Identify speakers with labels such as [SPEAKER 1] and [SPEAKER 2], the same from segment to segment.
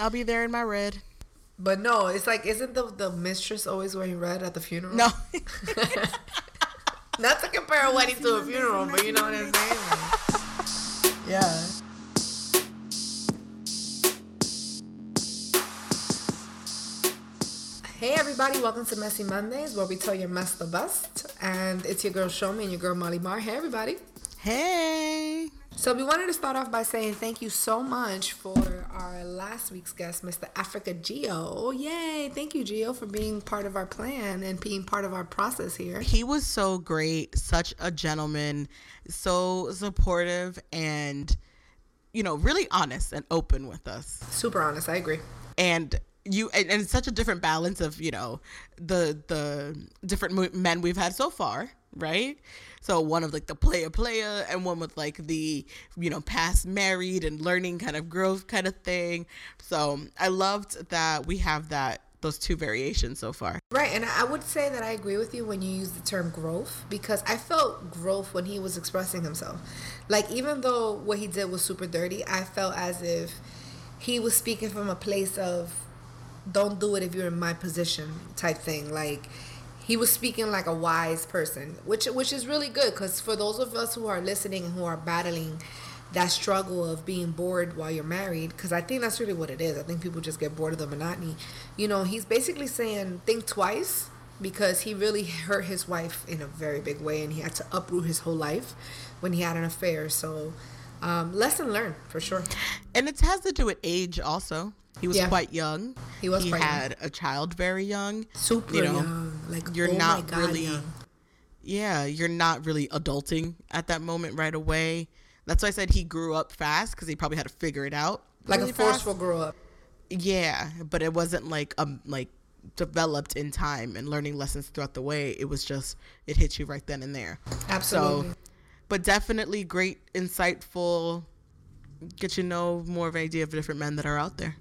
[SPEAKER 1] I'll be there in my red.
[SPEAKER 2] But no, it's like, isn't the the mistress always wearing red at the funeral?
[SPEAKER 1] No.
[SPEAKER 2] Not to compare a wedding to a funeral, but you know what I'm saying.
[SPEAKER 1] yeah.
[SPEAKER 2] Hey everybody, welcome to Messy Mondays, where we tell your mess the best. And it's your girl Shomi and your girl Molly Mar. Hey everybody.
[SPEAKER 1] Hey.
[SPEAKER 2] So we wanted to start off by saying thank you so much for our last week's guest, Mr. Africa Geo. Yay! Thank you, Geo, for being part of our plan and being part of our process here.
[SPEAKER 1] He was so great, such a gentleman, so supportive, and you know, really honest and open with us.
[SPEAKER 2] Super honest, I agree.
[SPEAKER 1] And you and, and it's such a different balance of you know the the different men we've had so far right so one of like the player player and one with like the you know past married and learning kind of growth kind of thing. So i loved that we have that those two variations so far.
[SPEAKER 2] Right and i would say that i agree with you when you use the term growth because i felt growth when he was expressing himself. Like even though what he did was super dirty i felt as if he was speaking from a place of don't do it if you're in my position type thing. Like he was speaking like a wise person which which is really good because for those of us who are listening and who are battling that struggle of being bored while you're married because i think that's really what it is. I think people just get bored of the monotony. You know he's basically saying think twice because he really hurt his wife in a very big way and he had to uproot his whole life when he had an affair. So um, lesson learned for sure.
[SPEAKER 1] And it has to do with age also he was yeah. quite young.
[SPEAKER 2] He was.
[SPEAKER 1] He had
[SPEAKER 2] young.
[SPEAKER 1] a child very young.
[SPEAKER 2] Super you know, young. Like
[SPEAKER 1] you're
[SPEAKER 2] oh
[SPEAKER 1] not
[SPEAKER 2] God,
[SPEAKER 1] really.
[SPEAKER 2] Young.
[SPEAKER 1] Yeah, you're not really adulting at that moment right away. That's why I said he grew up fast because he probably had to figure it out.
[SPEAKER 2] Like really a forceful fast. grow up.
[SPEAKER 1] Yeah, but it wasn't like um like developed in time and learning lessons throughout the way. It was just it hit you right then and there.
[SPEAKER 2] Absolutely.
[SPEAKER 1] So, but definitely great, insightful. Get you know more of an idea of different men that are out there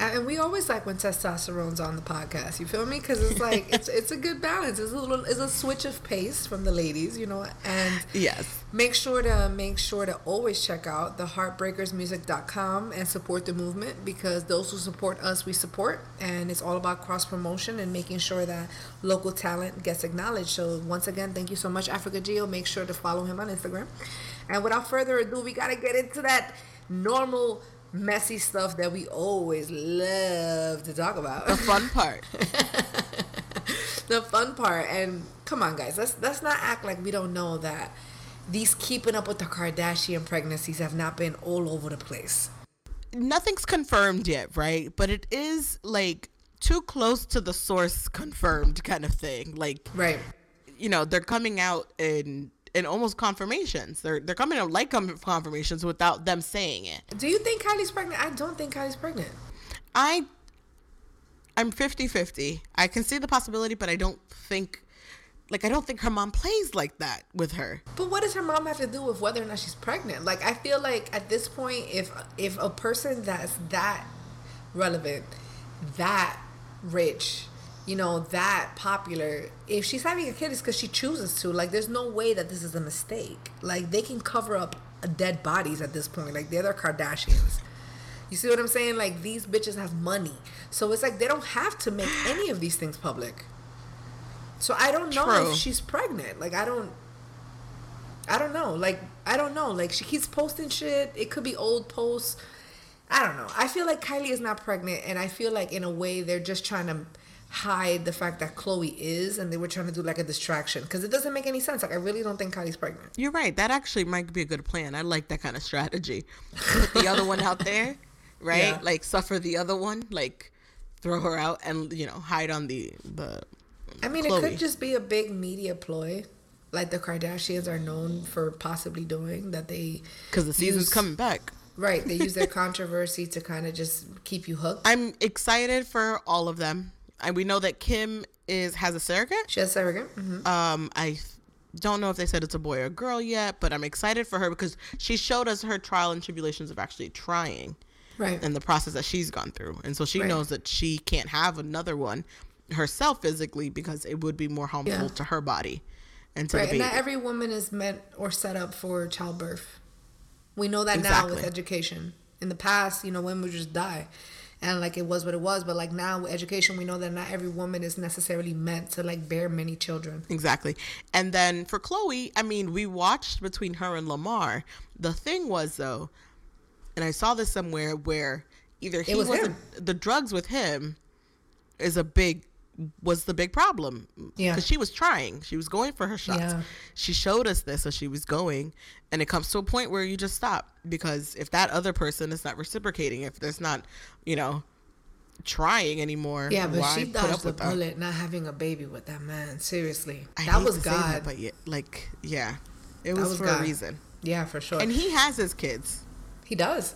[SPEAKER 2] and we always like when testosterone's on the podcast. You feel me? Because it's like it's it's a good balance. It's a little it's a switch of pace from the ladies, you know. And
[SPEAKER 1] yes,
[SPEAKER 2] make sure to make sure to always check out the heartbreakersmusic.com and support the movement because those who support us, we support, and it's all about cross promotion and making sure that local talent gets acknowledged. So once again, thank you so much, Africa Geo. Make sure to follow him on Instagram. And without further ado, we gotta get into that normal messy stuff that we always love to talk about.
[SPEAKER 1] The fun part.
[SPEAKER 2] the fun part. And come on, guys, let's let's not act like we don't know that these keeping up with the Kardashian pregnancies have not been all over the place.
[SPEAKER 1] Nothing's confirmed yet, right? But it is like too close to the source confirmed kind of thing. Like,
[SPEAKER 2] right.
[SPEAKER 1] You know, they're coming out in and almost confirmations. They're they're coming out like confirmations without them saying it.
[SPEAKER 2] Do you think Kylie's pregnant? I don't think Kylie's pregnant.
[SPEAKER 1] I I'm 50-50. I can see the possibility, but I don't think like I don't think her mom plays like that with her.
[SPEAKER 2] But what does her mom have to do with whether or not she's pregnant? Like I feel like at this point if if a person that's that relevant, that rich, you know, that popular, if she's having a kid, it's because she chooses to. Like, there's no way that this is a mistake. Like, they can cover up dead bodies at this point. Like, they're the Kardashians. You see what I'm saying? Like, these bitches have money. So it's like they don't have to make any of these things public. So I don't know True. if she's pregnant. Like, I don't. I don't know. Like, I don't know. Like, she keeps posting shit. It could be old posts. I don't know. I feel like Kylie is not pregnant, and I feel like in a way they're just trying to hide the fact that Khloe is, and they were trying to do like a distraction because it doesn't make any sense. Like I really don't think Kylie's pregnant.
[SPEAKER 1] You're right. That actually might be a good plan. I like that kind of strategy. Put the other one out there, right? Yeah. Like suffer the other one, like throw her out, and you know hide on the the.
[SPEAKER 2] I mean, Khloe. it could just be a big media ploy. Like the Kardashians are known for possibly doing that they
[SPEAKER 1] because the season's use, coming back.
[SPEAKER 2] Right, they use their controversy to kind of just keep you hooked.
[SPEAKER 1] I'm excited for all of them and we know that Kim is has a surrogate.
[SPEAKER 2] She has a surrogate. Mm-hmm.
[SPEAKER 1] Um, I don't know if they said it's a boy or a girl yet, but I'm excited for her because she showed us her trial and tribulations of actually trying,
[SPEAKER 2] right,
[SPEAKER 1] and the process that she's gone through, and so she right. knows that she can't have another one herself physically because it would be more harmful yeah. to her body and to right. the baby.
[SPEAKER 2] And not every woman is meant or set up for childbirth. We know that exactly. now with education. In the past, you know, women would just die and like it was what it was. But like now, with education, we know that not every woman is necessarily meant to like bear many children.
[SPEAKER 1] Exactly. And then for Khloe, I mean, we watched between her and Lamar. The thing was though, and I saw this somewhere where either he
[SPEAKER 2] was
[SPEAKER 1] was
[SPEAKER 2] him.
[SPEAKER 1] the drugs with him is a big was the big problem.
[SPEAKER 2] Yeah.
[SPEAKER 1] Because she was trying. She was going for her shots.
[SPEAKER 2] Yeah.
[SPEAKER 1] She showed us this as she was going. And it comes to a point where you just stop. Because if that other person is not reciprocating, if there's not, you know, trying anymore,
[SPEAKER 2] Yeah, but
[SPEAKER 1] why
[SPEAKER 2] she
[SPEAKER 1] put
[SPEAKER 2] dodged
[SPEAKER 1] up
[SPEAKER 2] the bullet not having a baby with that man. Seriously,
[SPEAKER 1] I
[SPEAKER 2] that was God.
[SPEAKER 1] that, but yeah, like, yeah. It was,
[SPEAKER 2] was
[SPEAKER 1] for
[SPEAKER 2] God.
[SPEAKER 1] a reason.
[SPEAKER 2] yeah, for sure.
[SPEAKER 1] And he has his kids.
[SPEAKER 2] He does.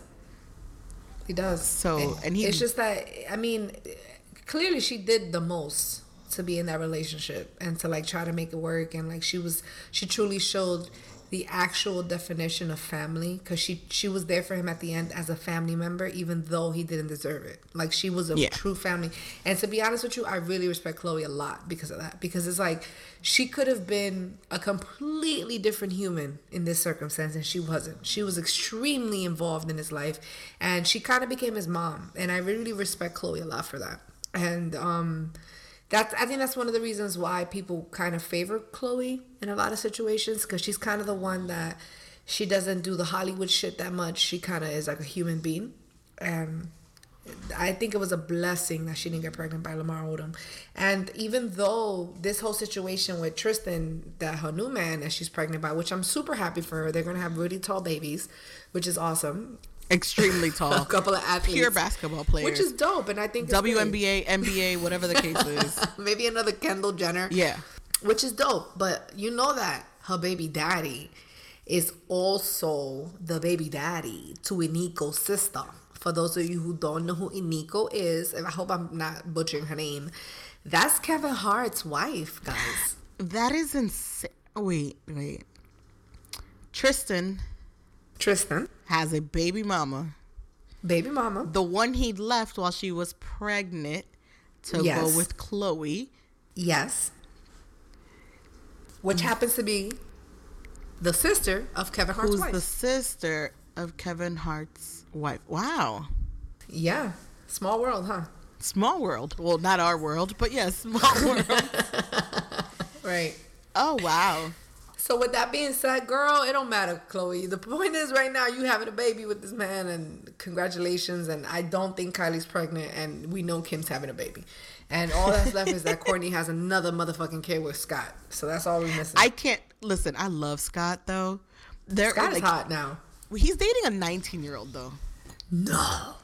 [SPEAKER 2] He does.
[SPEAKER 1] So, and he-
[SPEAKER 2] it's just that I mean, clearly she did the most to be in that relationship and to like try to make it work. And like she was she truly showed the actual definition of family because she she was there for him at the end as a family member even though he didn't deserve it. Like she was a
[SPEAKER 1] Yeah.
[SPEAKER 2] true family. And to be honest with you i really respect khloe a lot because of that. Because it's like she could have been a completely different human in this circumstance and she wasn't. She was extremely involved in his life and she kind of became his mom. And i really respect khloe a lot for that and um that's I think that's one of the reasons why people kind of favor Khloe in a lot of situations because she's kind of the one that she doesn't do the Hollywood shit that much. She kind of is like a human being, and I think it was a blessing that she didn't get pregnant by Lamar Odom. And even though this whole situation with Tristan, that her new man that she's pregnant by, which I'm super happy for her, they're gonna have really tall babies, which is awesome.
[SPEAKER 1] Extremely tall.
[SPEAKER 2] A couple of athletes,
[SPEAKER 1] Pure basketball players.
[SPEAKER 2] which is dope. And I think.
[SPEAKER 1] WNBA, NBA, whatever the case is.
[SPEAKER 2] maybe another Kendall Jenner.
[SPEAKER 1] Yeah.
[SPEAKER 2] which is dope. But you know that her baby daddy is also the baby daddy to Eniko's sister. For those of you who don't know who Eniko is, and I hope I'm not butchering her name, that's Kevin Hart's wife, guys.
[SPEAKER 1] That is insane. Wait, wait. Tristan
[SPEAKER 2] Tristan,
[SPEAKER 1] has a baby mama.
[SPEAKER 2] baby mama.
[SPEAKER 1] The one he left while she was pregnant to
[SPEAKER 2] Yes.
[SPEAKER 1] go with Khloe.
[SPEAKER 2] Yes. Which mm. happens to be the sister of Kevin Hart's
[SPEAKER 1] who's
[SPEAKER 2] wife.
[SPEAKER 1] the sister of Kevin Hart's wife. Wow.
[SPEAKER 2] yeah. Small world, huh?
[SPEAKER 1] Small world. Well, not our world, but yeah, small world.
[SPEAKER 2] Right.
[SPEAKER 1] oh, wow.
[SPEAKER 2] So with that being said, girl, it don't matter, Khloe. The point is, right now you having a baby with this man, and congratulations. And I don't think Kylie's pregnant, and we know Kim's having a baby. And all that's left is that Kourtney has another motherfucking kid with Scott. So that's all we're missing.
[SPEAKER 1] I can't listen. I love Scott though. There,
[SPEAKER 2] Scott is hot now.
[SPEAKER 1] he's dating a 19 year old though.
[SPEAKER 2] No,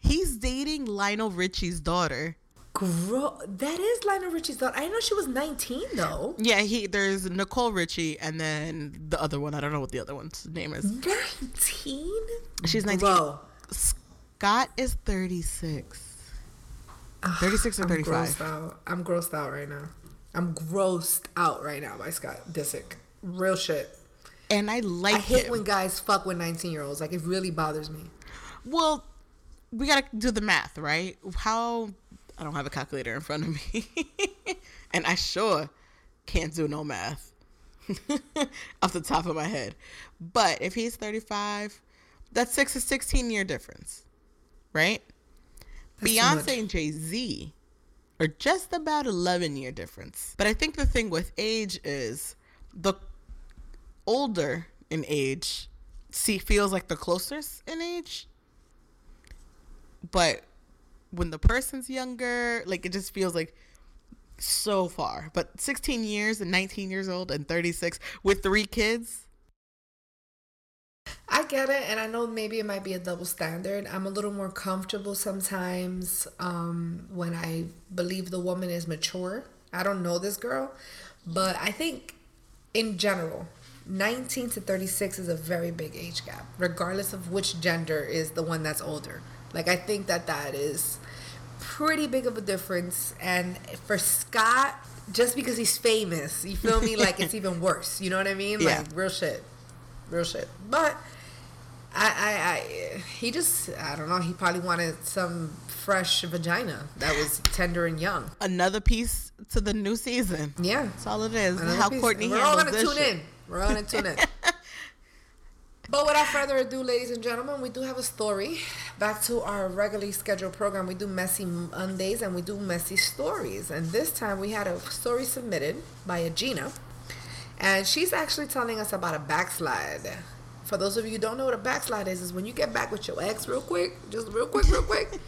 [SPEAKER 1] He's dating Lionel Richie's daughter.
[SPEAKER 2] Gro- that is Lionel Richie's daughter. I know she was 19 though.
[SPEAKER 1] Yeah, he there's Nicole Richie and then the other one. I don't know what the other one's name is.
[SPEAKER 2] 19?
[SPEAKER 1] She's 19.
[SPEAKER 2] Bro,
[SPEAKER 1] Scott is 36. Ah, 36 or
[SPEAKER 2] I'm
[SPEAKER 1] 35.
[SPEAKER 2] grossed out. I'm grossed out right now. I'm grossed out right now by Scott Disick. Real shit.
[SPEAKER 1] And I like
[SPEAKER 2] I hate
[SPEAKER 1] him.
[SPEAKER 2] when guys fuck with 19 year olds. Like, it really bothers me.
[SPEAKER 1] Well, we gotta do the math, right? How I don't have a calculator in front of me, and I sure can't do no math off the top of my head. But if he's thirty-five, that's six to sixteen year difference, right?
[SPEAKER 2] That's
[SPEAKER 1] Beyonce and Jay Z are just about eleven year difference. But I think the thing with age is the older in age see feels like the closest in age but when the person's younger like it just feels like so far but 16 years and 19 years old and 36 with three kids
[SPEAKER 2] I get it, and I know maybe it might be a double standard. I'm a little more comfortable sometimes um, when I believe the woman is mature. I don't know this girl, but I think in general, 19 to 36 is a very big age gap, regardless of which gender is the one that's older. Like, I think that that is pretty big of a difference. And for Scott, just because he's famous, you feel me? like, it's even worse. You know what I mean?
[SPEAKER 1] Yeah.
[SPEAKER 2] Like, real shit. Real shit. But I, I, I, he just, I don't know. He probably wanted some fresh vagina that was tender and young.
[SPEAKER 1] another piece to the new season
[SPEAKER 2] Yeah.
[SPEAKER 1] that's all it is
[SPEAKER 2] Another
[SPEAKER 1] how
[SPEAKER 2] piece.
[SPEAKER 1] kourtney
[SPEAKER 2] We're all gonna
[SPEAKER 1] this
[SPEAKER 2] tune
[SPEAKER 1] shit.
[SPEAKER 2] in. We're all gonna tune in. But without further ado, ladies and gentlemen, we do have a story. Back to our regularly scheduled program. We do messy Mondays and we do messy stories. And this time we had a story submitted by a Gina. And she's actually telling us about a backslide. For those of you who don't know what a backslide is, is when you get back with your ex real quick, just real quick, real quick.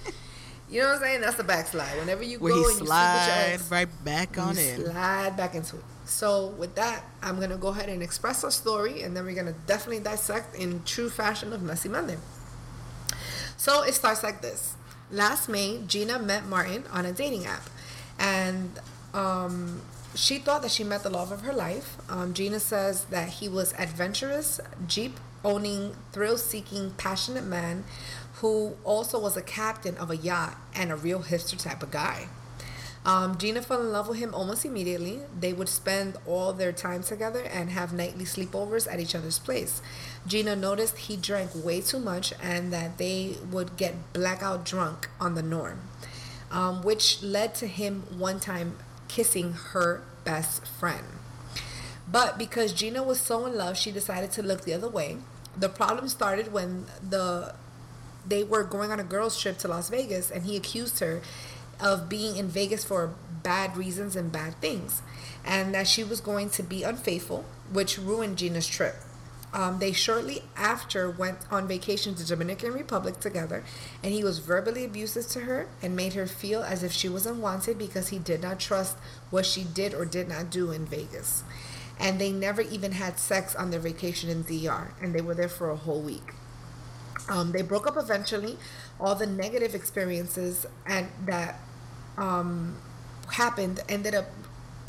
[SPEAKER 2] You know what I'm saying? That's a backslide. Whenever you
[SPEAKER 1] Where
[SPEAKER 2] go and you
[SPEAKER 1] slide
[SPEAKER 2] your ex,
[SPEAKER 1] right back on
[SPEAKER 2] you
[SPEAKER 1] in.
[SPEAKER 2] slide back into it. So with that, I'm gonna go ahead and express our story, and then we're gonna definitely dissect in true fashion of Messy Monday. So it starts like this. Last May, Gina met Martin on a dating app, and um, she thought that she met the love of her life. Um, Gina says that he was adventurous, jeep owning, thrill seeking, passionate man who also was a captain of a yacht and a real hipster type of guy. Um, Gina fell in love with him almost immediately. They would spend all their time together and have nightly sleepovers at each other's place. Gina noticed he drank way too much and that they would get blackout drunk on the norm, um, which led to him one time kissing her best friend. But because Gina was so in love, she decided to look the other way. The problem started when the they were going on a girls trip to Las Vegas and he accused her of being in Vegas for bad reasons and bad things and that she was going to be unfaithful which ruined Gina's trip. Um, they shortly after went on vacation to Dominican Republic together and he was verbally abusive to her and made her feel as if she was unwanted because he did not trust what she did or did not do in Vegas. And they never even had sex on their vacation in DR and they were there for a whole week. Um, they broke up eventually. All the negative experiences and that um, happened ended up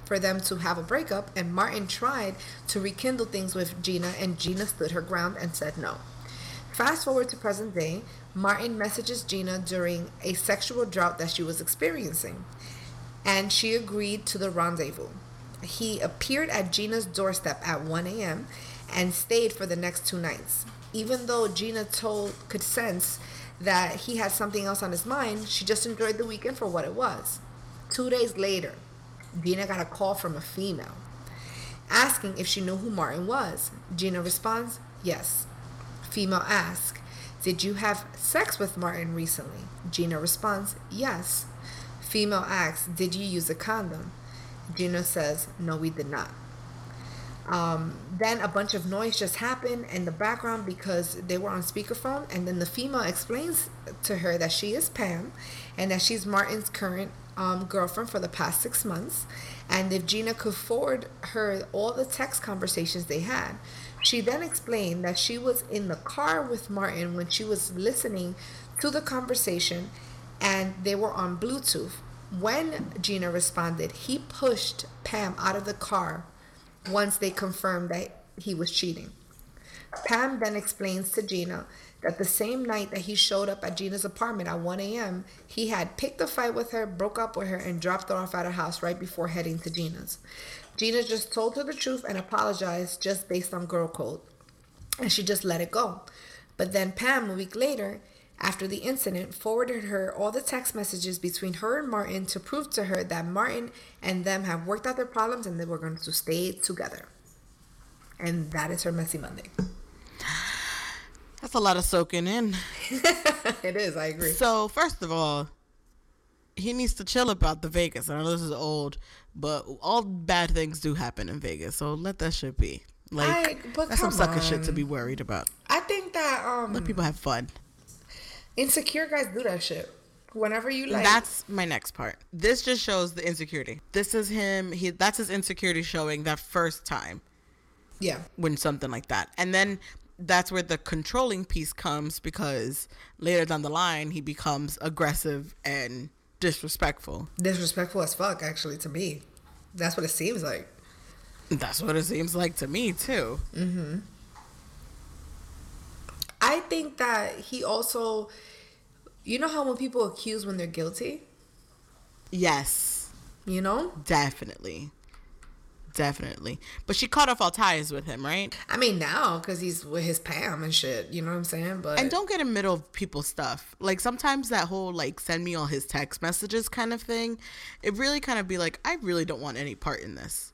[SPEAKER 2] for them to have a breakup. And Martin tried to rekindle things with Gina, and Gina stood her ground and said no. Fast forward to present day, Martin messages Gina during a sexual drought that she was experiencing, and she agreed to the rendezvous. He appeared at Gina's doorstep at 1 a.m. and stayed for the next two nights even though Gina told could sense that he had something else on his mind, she just enjoyed the weekend for what it was. Two days later, Gina got a call from a female asking if she knew who Martin was. Gina responds, Yes. Female asks, Did you have sex with Martin recently? Gina responds, Yes. Female asks, Did you use a condom? Gina says, No, we did not. Um, then a bunch of noise just happened in the background because they were on speakerphone. And then the female explains to her that she is Pam and that she's Martin's current um, girlfriend for the past six months. And if Gina could forward her all the text conversations they had, she then explained that she was in the car with Martin when she was listening to the conversation and they were on Bluetooth. When Gina responded, he pushed Pam out of the car once they confirmed that he was cheating. Pam then explains to Gina that the same night that he showed up at Gina's apartment at 1 a.m., he had picked a fight with her, broke up with her, and dropped her off at her house right before heading to Gina's. Gina just told her the truth and apologized just based on girl code, and she just let it go. But then Pam, a week later, after the incident, forwarded her all the text messages between her and Martin to prove to her that Martin and them have worked out their problems and they were going to stay together. And that is her messy Monday.
[SPEAKER 1] That's a lot of soaking in.
[SPEAKER 2] it is, I agree.
[SPEAKER 1] So, first of all, he needs to chill about the Vegas. I know this is old, but all bad things do happen in Vegas. So let that shit be. Like
[SPEAKER 2] I-
[SPEAKER 1] that's some sucker shit to be worried about.
[SPEAKER 2] I think that um
[SPEAKER 1] Let people have fun.
[SPEAKER 2] Insecure guys do that shit. Whenever you like
[SPEAKER 1] that's my next part. This just shows the insecurity. This is him. He that's his insecurity showing that first time
[SPEAKER 2] Yeah.
[SPEAKER 1] when something like that. And then that's where the controlling piece comes because later down the line he becomes aggressive and disrespectful.
[SPEAKER 2] Disrespectful as fuck, actually, to me. That's what it seems like.
[SPEAKER 1] That's what it seems like to me too. Mm-hmm.
[SPEAKER 2] I think that he also you know how when people accuse when they're guilty?
[SPEAKER 1] Yes,
[SPEAKER 2] You know?
[SPEAKER 1] definitely. Definitely. But she cut off all ties with him, right?
[SPEAKER 2] I mean now because he's with his Pam and shit. You know what I'm saying? But
[SPEAKER 1] And don't get in the middle of people's stuff. Like sometimes that whole like send me all his text messages kind of thing, it really kind of be like, I really don't want any part in this.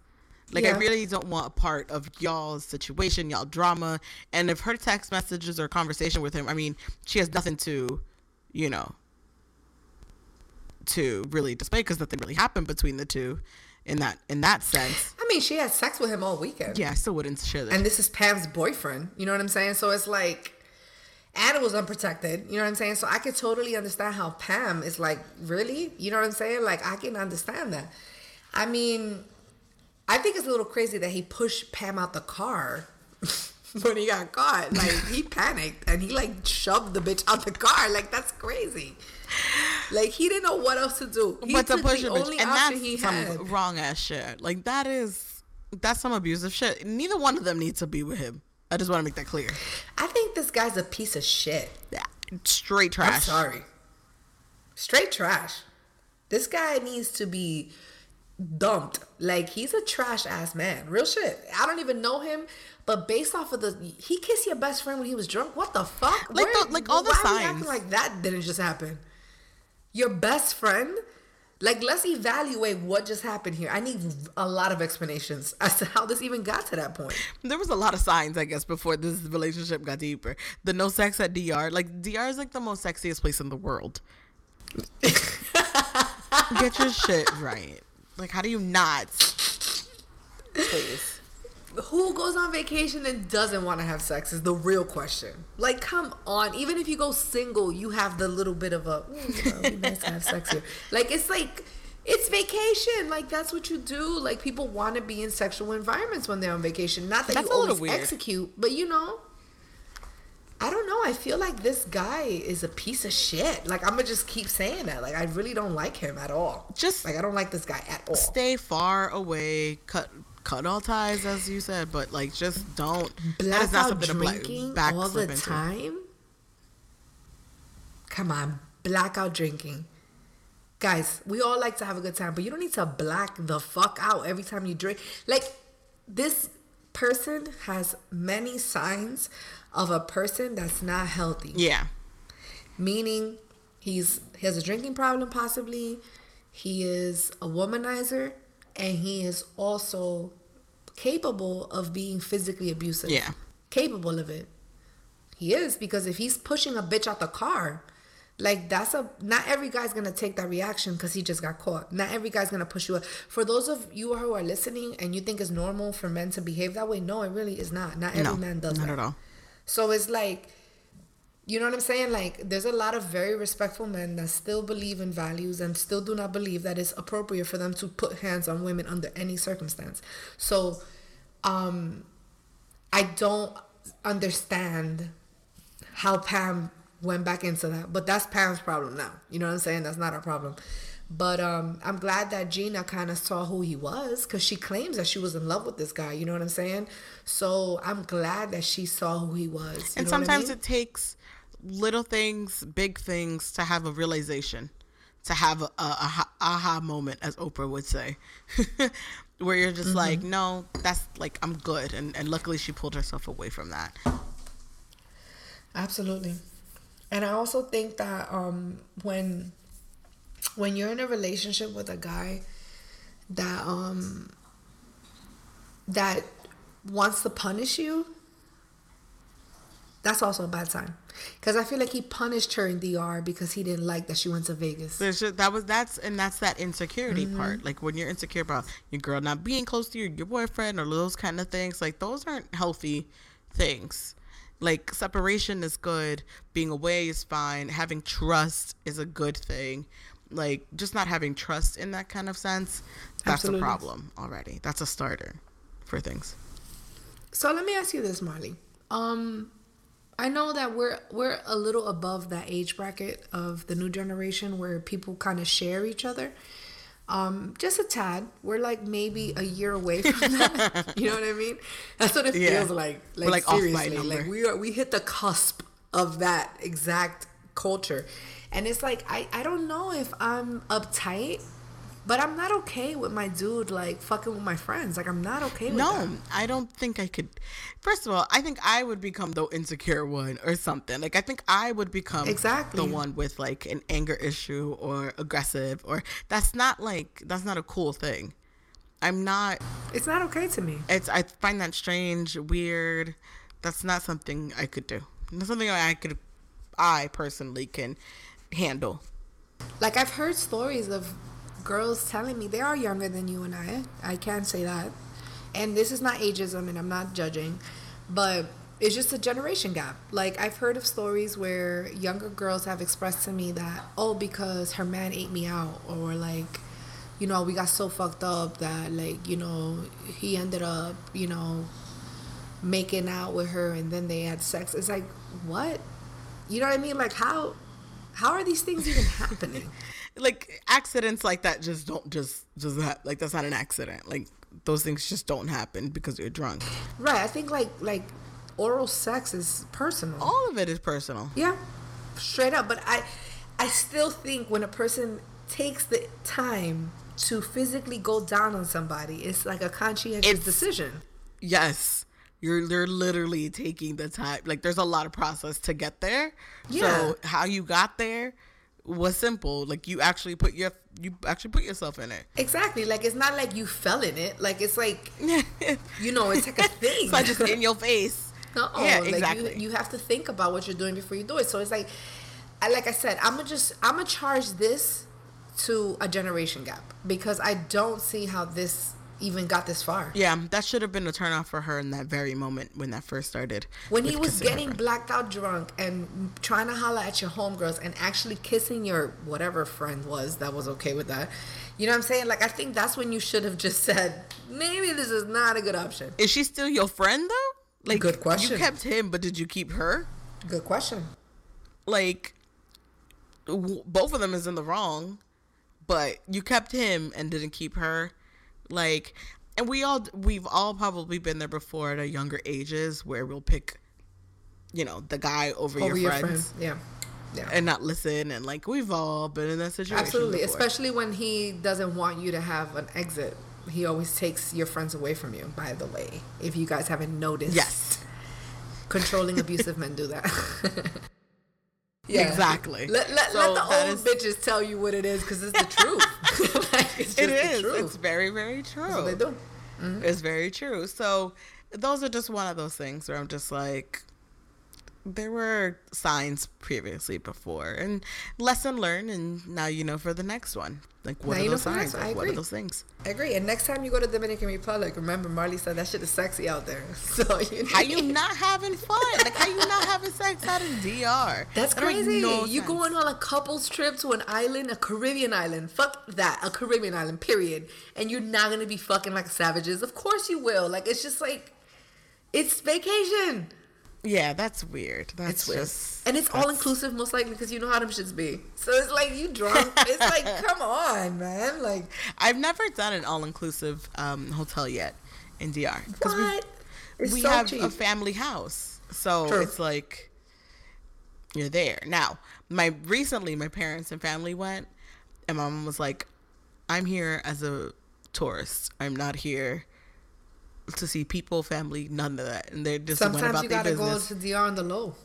[SPEAKER 1] Like I really don't want a part of y'all's situation, y'all drama. And if her text messages or conversation with him, I mean, she has nothing to, you know, to really display because nothing really happened between the two in that in that sense.
[SPEAKER 2] I mean, she had sex with him all weekend.
[SPEAKER 1] Yeah, I still wouldn't share that.
[SPEAKER 2] And this is Pam's boyfriend. You know what I'm saying? So it's like, it was unprotected. You know what I'm saying? So I could totally understand how Pam is like, really? You know what I'm saying? Like, I can understand that. I mean, I think it's a little crazy that he pushed Pam out the car when he got caught. Like, he panicked and he like shoved the bitch out the car. Like, that's crazy. Like, he didn't know what else to do. He
[SPEAKER 1] but to push
[SPEAKER 2] the
[SPEAKER 1] a bitch,
[SPEAKER 2] only
[SPEAKER 1] and
[SPEAKER 2] option
[SPEAKER 1] that's
[SPEAKER 2] he
[SPEAKER 1] some
[SPEAKER 2] had.
[SPEAKER 1] wrong ass shit. Like that is that's some abusive shit. Neither one of them needs to be with him. I just want to make that clear.
[SPEAKER 2] I think this guy's a piece of shit.
[SPEAKER 1] Yeah, straight
[SPEAKER 2] I'm
[SPEAKER 1] trash.
[SPEAKER 2] sorry. Straight trash. This guy needs to be dumped. Like he's a trash ass man. Real shit. I don't even know him, but based off of the he kissed your best friend when he was drunk. What the fuck?
[SPEAKER 1] Like the- like all the
[SPEAKER 2] why are acting
[SPEAKER 1] signs.
[SPEAKER 2] like that didn't just happen. Your best friend. Like let's evaluate what just happened here. I need a lot of explanations as to how this even got to that point.
[SPEAKER 1] There was a lot of signs, I guess, before this relationship got deeper. The no sex at DR, like DR is like the most sexiest place in the world. Get your shit right. Like, how do you not? Please.
[SPEAKER 2] Who goes on vacation and doesn't want to have sex is the real question. Like, come on. Even if you go single, you have the little bit of a, "Ooh, it'd nice to have sex here. Like, it's like, it's vacation. Like, that's what you do. Like, people want to be in sexual environments when they're on vacation. Not that
[SPEAKER 1] That's
[SPEAKER 2] you
[SPEAKER 1] a little
[SPEAKER 2] always
[SPEAKER 1] weird.
[SPEAKER 2] execute, but you know. I don't know. I feel like this guy is a piece of shit. Like, I'm to just keep saying that. Like, I really don't like him at all.
[SPEAKER 1] Just-
[SPEAKER 2] like, I don't like this guy at all.
[SPEAKER 1] Stay far away. Cut cut all ties, as you said, but like, just don't. that is not something to
[SPEAKER 2] drinking
[SPEAKER 1] back
[SPEAKER 2] all the
[SPEAKER 1] into.
[SPEAKER 2] time. Come on, blackout drinking. Guys, we all like to have a good time, but you don't need to black the fuck out every time you drink. Like this person has many signs of a person that's not healthy.
[SPEAKER 1] Yeah.
[SPEAKER 2] meaning he's he has a drinking problem possibly. He is a womanizer and he is also capable of being physically abusive.
[SPEAKER 1] Yeah.
[SPEAKER 2] capable of it. He is because if he's pushing a bitch out the car like that's a not every guy's gonna take that reaction because he just got caught. Not every guy's gonna push you up. For those of you who are listening and you think it's normal for men to behave that way no it really is not. Not every
[SPEAKER 1] No,
[SPEAKER 2] man does
[SPEAKER 1] not
[SPEAKER 2] that.
[SPEAKER 1] at all.
[SPEAKER 2] So it's like, you know what I'm saying? Like, there's a lot of very respectful men that still believe in values and still do not believe that it's appropriate for them to put hands on women under any circumstance. So, um, I don't understand how Pam went back into that, but that's Pam's problem now. You know what I'm saying? That's not our problem. But um, I'm glad that Gina kind of saw who he was because she claims that she was in love with this guy. You know what I'm saying? So I'm glad that she saw who he was. You
[SPEAKER 1] And
[SPEAKER 2] know what I
[SPEAKER 1] sometimes
[SPEAKER 2] mean?
[SPEAKER 1] it takes little things, big things to have a realization, to have a, a, aha, aha moment, as Oprah would say, where you're just like,
[SPEAKER 2] Mm-hmm.
[SPEAKER 1] no, that's like, I'm good. And, and luckily she pulled herself away from that.
[SPEAKER 2] Absolutely. And I also think that um when when you're in a relationship with a guy that um that wants to punish you, that's also a bad sign. Cuz I feel like he punished her in DR because he didn't like that she went to Vegas.
[SPEAKER 1] Just, that was that's and that's that insecurity
[SPEAKER 2] Mm-hmm.
[SPEAKER 1] part. Like when you're insecure about your girl not being close to your, your boyfriend or those kind of things. Like those aren't healthy things. Like separation is good, being away is fine, having trust is a good thing. Like just not having trust in that kind of sense, that's
[SPEAKER 2] Absolutely.
[SPEAKER 1] a problem already. That's a starter for things.
[SPEAKER 2] So let me ask you this, Marley. Um, I know that we're we're a little above that age bracket of the new generation where people kind of share each other. Um, just a tad. We're like maybe a year away from that. you know what I mean? That's what it
[SPEAKER 1] Yeah.
[SPEAKER 2] feels like. Like,
[SPEAKER 1] like,
[SPEAKER 2] seriously, like we are we hit the cusp of that exact culture, and it's like I I don't know if I'm uptight. But I'm not okay with my dude like fucking with my friends. Like I'm not okay with
[SPEAKER 1] No,
[SPEAKER 2] that.
[SPEAKER 1] I don't think I could. First of all, I think I would become the insecure one or something. Like I think I would become
[SPEAKER 2] Exactly.
[SPEAKER 1] the one with like an anger issue or aggressive or that's not like that's not a cool thing. I'm not.
[SPEAKER 2] It's not okay to me.
[SPEAKER 1] It's I find that strange, weird. That's not something I could do. Not something I could. I personally can handle.
[SPEAKER 2] Like I've heard stories of girls telling me they are younger than you and I. I can't say that. And this is not ageism and I'm not judging, but it's just a generation gap. Like I've heard of stories where younger girls have expressed to me that oh because her man ate me out or like you know we got so fucked up that like you know he ended up you know making out with her and then they had sex. It's like what? You know what I mean? Like how how are these things even happening?
[SPEAKER 1] like accidents like that just don't just just that like that's not an accident. Like those things just don't happen because you're drunk.
[SPEAKER 2] Right. I think like like oral sex is personal.
[SPEAKER 1] All of it is personal.
[SPEAKER 2] Yeah. Straight up. But I I still think when a person takes the time to physically go down on somebody, it's like a conscientious
[SPEAKER 1] It's-
[SPEAKER 2] decision.
[SPEAKER 1] Yes. You're you're literally taking the time. Like there's a lot of process to get there.
[SPEAKER 2] Yeah.
[SPEAKER 1] So how you got there was simple. Like you actually put your you actually put yourself in it.
[SPEAKER 2] Exactly. Like it's not like you fell in it. Like it's like you know, it's like a thing.
[SPEAKER 1] it's not just in your face.
[SPEAKER 2] No,
[SPEAKER 1] Yeah,
[SPEAKER 2] like
[SPEAKER 1] exactly.
[SPEAKER 2] you, you have to think about what you're doing before you do it. So it's like, I like I said, I'm gonna just I'm gonna charge this to a generation gap because I don't see how this even got this far.
[SPEAKER 1] Yeah, that should have been a turnoff for her in that very moment when that first started.
[SPEAKER 2] When he was
[SPEAKER 1] her
[SPEAKER 2] getting blacked out drunk and trying to holler at your homegirls and actually kissing your whatever friend was that was okay with that. You know what I'm saying? Like I think that's when you should have just said, maybe this is not a good option.
[SPEAKER 1] Is she still your friend though? Like
[SPEAKER 2] Good question.
[SPEAKER 1] You kept him, but did you keep her?
[SPEAKER 2] Good question.
[SPEAKER 1] Like w- both of them is in the wrong, but you kept him and didn't keep her. Like and we all we've all probably been there before at our younger ages where we'll pick you know, the guy over,
[SPEAKER 2] Over
[SPEAKER 1] your,
[SPEAKER 2] your
[SPEAKER 1] friends.
[SPEAKER 2] friends. Yeah. Yeah.
[SPEAKER 1] And not listen, and like we've all been in that situation.
[SPEAKER 2] Absolutely,
[SPEAKER 1] before.
[SPEAKER 2] especially when he doesn't want you to have an exit. He always takes your friends away from you. By the way, if you guys haven't noticed,
[SPEAKER 1] Yes,
[SPEAKER 2] controlling abusive men do that.
[SPEAKER 1] Exactly.
[SPEAKER 2] Let, let,
[SPEAKER 1] So
[SPEAKER 2] let the old
[SPEAKER 1] is-
[SPEAKER 2] bitches tell you what it is because it's the truth. like, it's
[SPEAKER 1] it
[SPEAKER 2] the truth.
[SPEAKER 1] It's very, very true.
[SPEAKER 2] They do. Mm-hmm.
[SPEAKER 1] It's very true. So those are just one of those things where I'm just like, there were signs previously before, and lesson learned, and now you know for the next one. Like, what
[SPEAKER 2] Now
[SPEAKER 1] are those
[SPEAKER 2] for the next
[SPEAKER 1] signs? Like, what are those things?
[SPEAKER 2] I agree. And next time you go to Dominican Republic, remember Marley said that shit is sexy out there. So you
[SPEAKER 1] How you not having fun? Like, how you not having sex out in DR?
[SPEAKER 2] That's
[SPEAKER 1] That
[SPEAKER 2] crazy.
[SPEAKER 1] no
[SPEAKER 2] you going on a couple's trip to an island, a Caribbean island. Fuck that, a Caribbean island. Period. And you're not gonna be fucking like savages. Of course you will. Like it's just like, it's vacation.
[SPEAKER 1] Yeah, that's weird. That's
[SPEAKER 2] It's weird.
[SPEAKER 1] just
[SPEAKER 2] and it's all inclusive, most likely, because you know how them shits be. So it's like you drunk. it's like, come on, man. Like
[SPEAKER 1] I've never done an all-inclusive um, hotel yet in DR because we
[SPEAKER 2] what?
[SPEAKER 1] We
[SPEAKER 2] so
[SPEAKER 1] have
[SPEAKER 2] cheap.
[SPEAKER 1] a family house, so
[SPEAKER 2] True.
[SPEAKER 1] it's like you're there. Now, my recently my parents and family went, and my mom was like, "I'm here as a tourist. I'm not here to see people, family, none of that." And they're just went
[SPEAKER 2] Sometimes
[SPEAKER 1] about
[SPEAKER 2] you gotta go
[SPEAKER 1] business.
[SPEAKER 2] to DR on the low.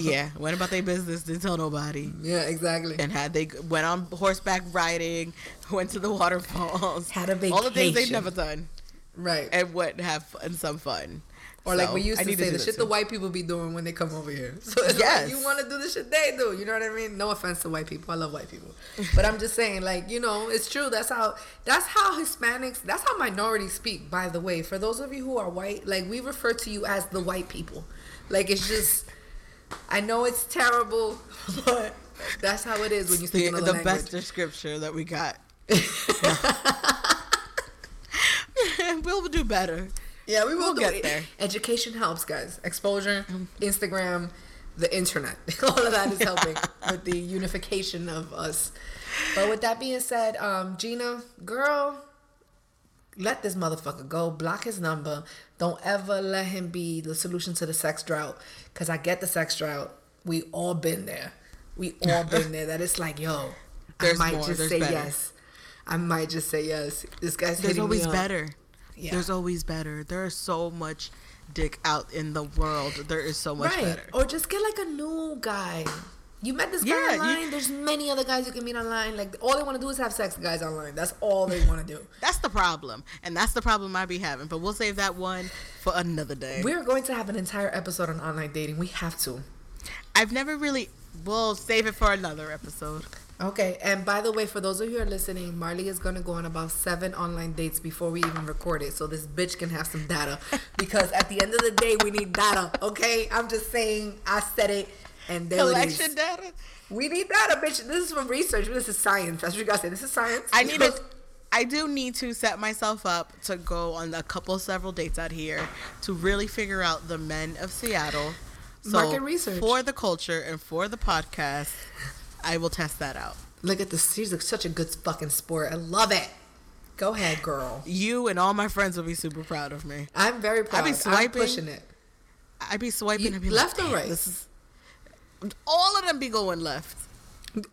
[SPEAKER 1] yeah, went about their business, didn't tell nobody.
[SPEAKER 2] yeah, exactly.
[SPEAKER 1] And had they went on horseback riding, went to the waterfalls,
[SPEAKER 2] Had a
[SPEAKER 1] all the things they've never done,
[SPEAKER 2] right.
[SPEAKER 1] and went have fun, some fun.
[SPEAKER 2] Or like we used to say,
[SPEAKER 1] do
[SPEAKER 2] the shit
[SPEAKER 1] too.
[SPEAKER 2] the white people be doing when they come over here. So it's
[SPEAKER 1] Yes.
[SPEAKER 2] like you want to do the shit they do. You know what I mean? No offense to white people. I love white people, but I'm just saying, like you know, it's true. That's how that's how Hispanics. That's how minorities speak. By the way, for those of you who are white, like we refer to you as the white people. Like it's just. I know it's terrible, but that's how it is when you speak
[SPEAKER 1] the,
[SPEAKER 2] another
[SPEAKER 1] the
[SPEAKER 2] language.
[SPEAKER 1] best description that we got. we'll do better.
[SPEAKER 2] Yeah, we will
[SPEAKER 1] We'll get
[SPEAKER 2] it.
[SPEAKER 1] there.
[SPEAKER 2] Education helps, guys. Exposure, Instagram, the internet. All of that is helping with the unification of us. But with that being said, um, Gina, girl, let this motherfucker go. Block his number. Don't ever let him be the solution to the sex drought. Cause I get the sex drought. We all been there. We all been there. That it's like, yo,
[SPEAKER 1] There's
[SPEAKER 2] I might
[SPEAKER 1] more,
[SPEAKER 2] just
[SPEAKER 1] there's
[SPEAKER 2] say
[SPEAKER 1] better.
[SPEAKER 2] yes. I might just say yes. This guy's
[SPEAKER 1] There's
[SPEAKER 2] hitting me
[SPEAKER 1] always
[SPEAKER 2] up.
[SPEAKER 1] better.
[SPEAKER 2] Yeah.
[SPEAKER 1] There's always better. There is so much dick out in the world. There is so much
[SPEAKER 2] right.
[SPEAKER 1] better.
[SPEAKER 2] Or just get like a new guy. You met this guy
[SPEAKER 1] Yeah, you-
[SPEAKER 2] online. There's many other guys you can meet online. Like all they want to do is have sex with guys online. That's all they want to do.
[SPEAKER 1] That's the problem, and that's the problem I be having. But we'll save that one for another day.
[SPEAKER 2] We're going to have an entire episode on online dating. We have to.
[SPEAKER 1] I've never really. We'll save it for another episode.
[SPEAKER 2] Okay, and by the way, for those of you who are listening, Marley is gonna go on about seven online dates before we even record it, so this bitch can have some data. Because at the end of the day, we need data. Okay, I'm just saying. I said it, and there it is.
[SPEAKER 1] Collection data.
[SPEAKER 2] We need data, bitch. This is from research. This is science. That's what you guys say. This is science.
[SPEAKER 1] I need to. I do need to set myself up to go on a couple several dates out here to really figure out the men of Seattle. So
[SPEAKER 2] Market research.
[SPEAKER 1] for the culture and for the podcast. I will test that out.
[SPEAKER 2] Look at this. She's such a good fucking sport. I love it. Go ahead, girl.
[SPEAKER 1] You and all my friends will be super proud of me.
[SPEAKER 2] I'm very proud.
[SPEAKER 1] be
[SPEAKER 2] I'm
[SPEAKER 1] swiping.
[SPEAKER 2] pushing it.
[SPEAKER 1] I'd be swiping
[SPEAKER 2] You-
[SPEAKER 1] and be
[SPEAKER 2] left
[SPEAKER 1] like,
[SPEAKER 2] or right?"
[SPEAKER 1] This is all of them be going left.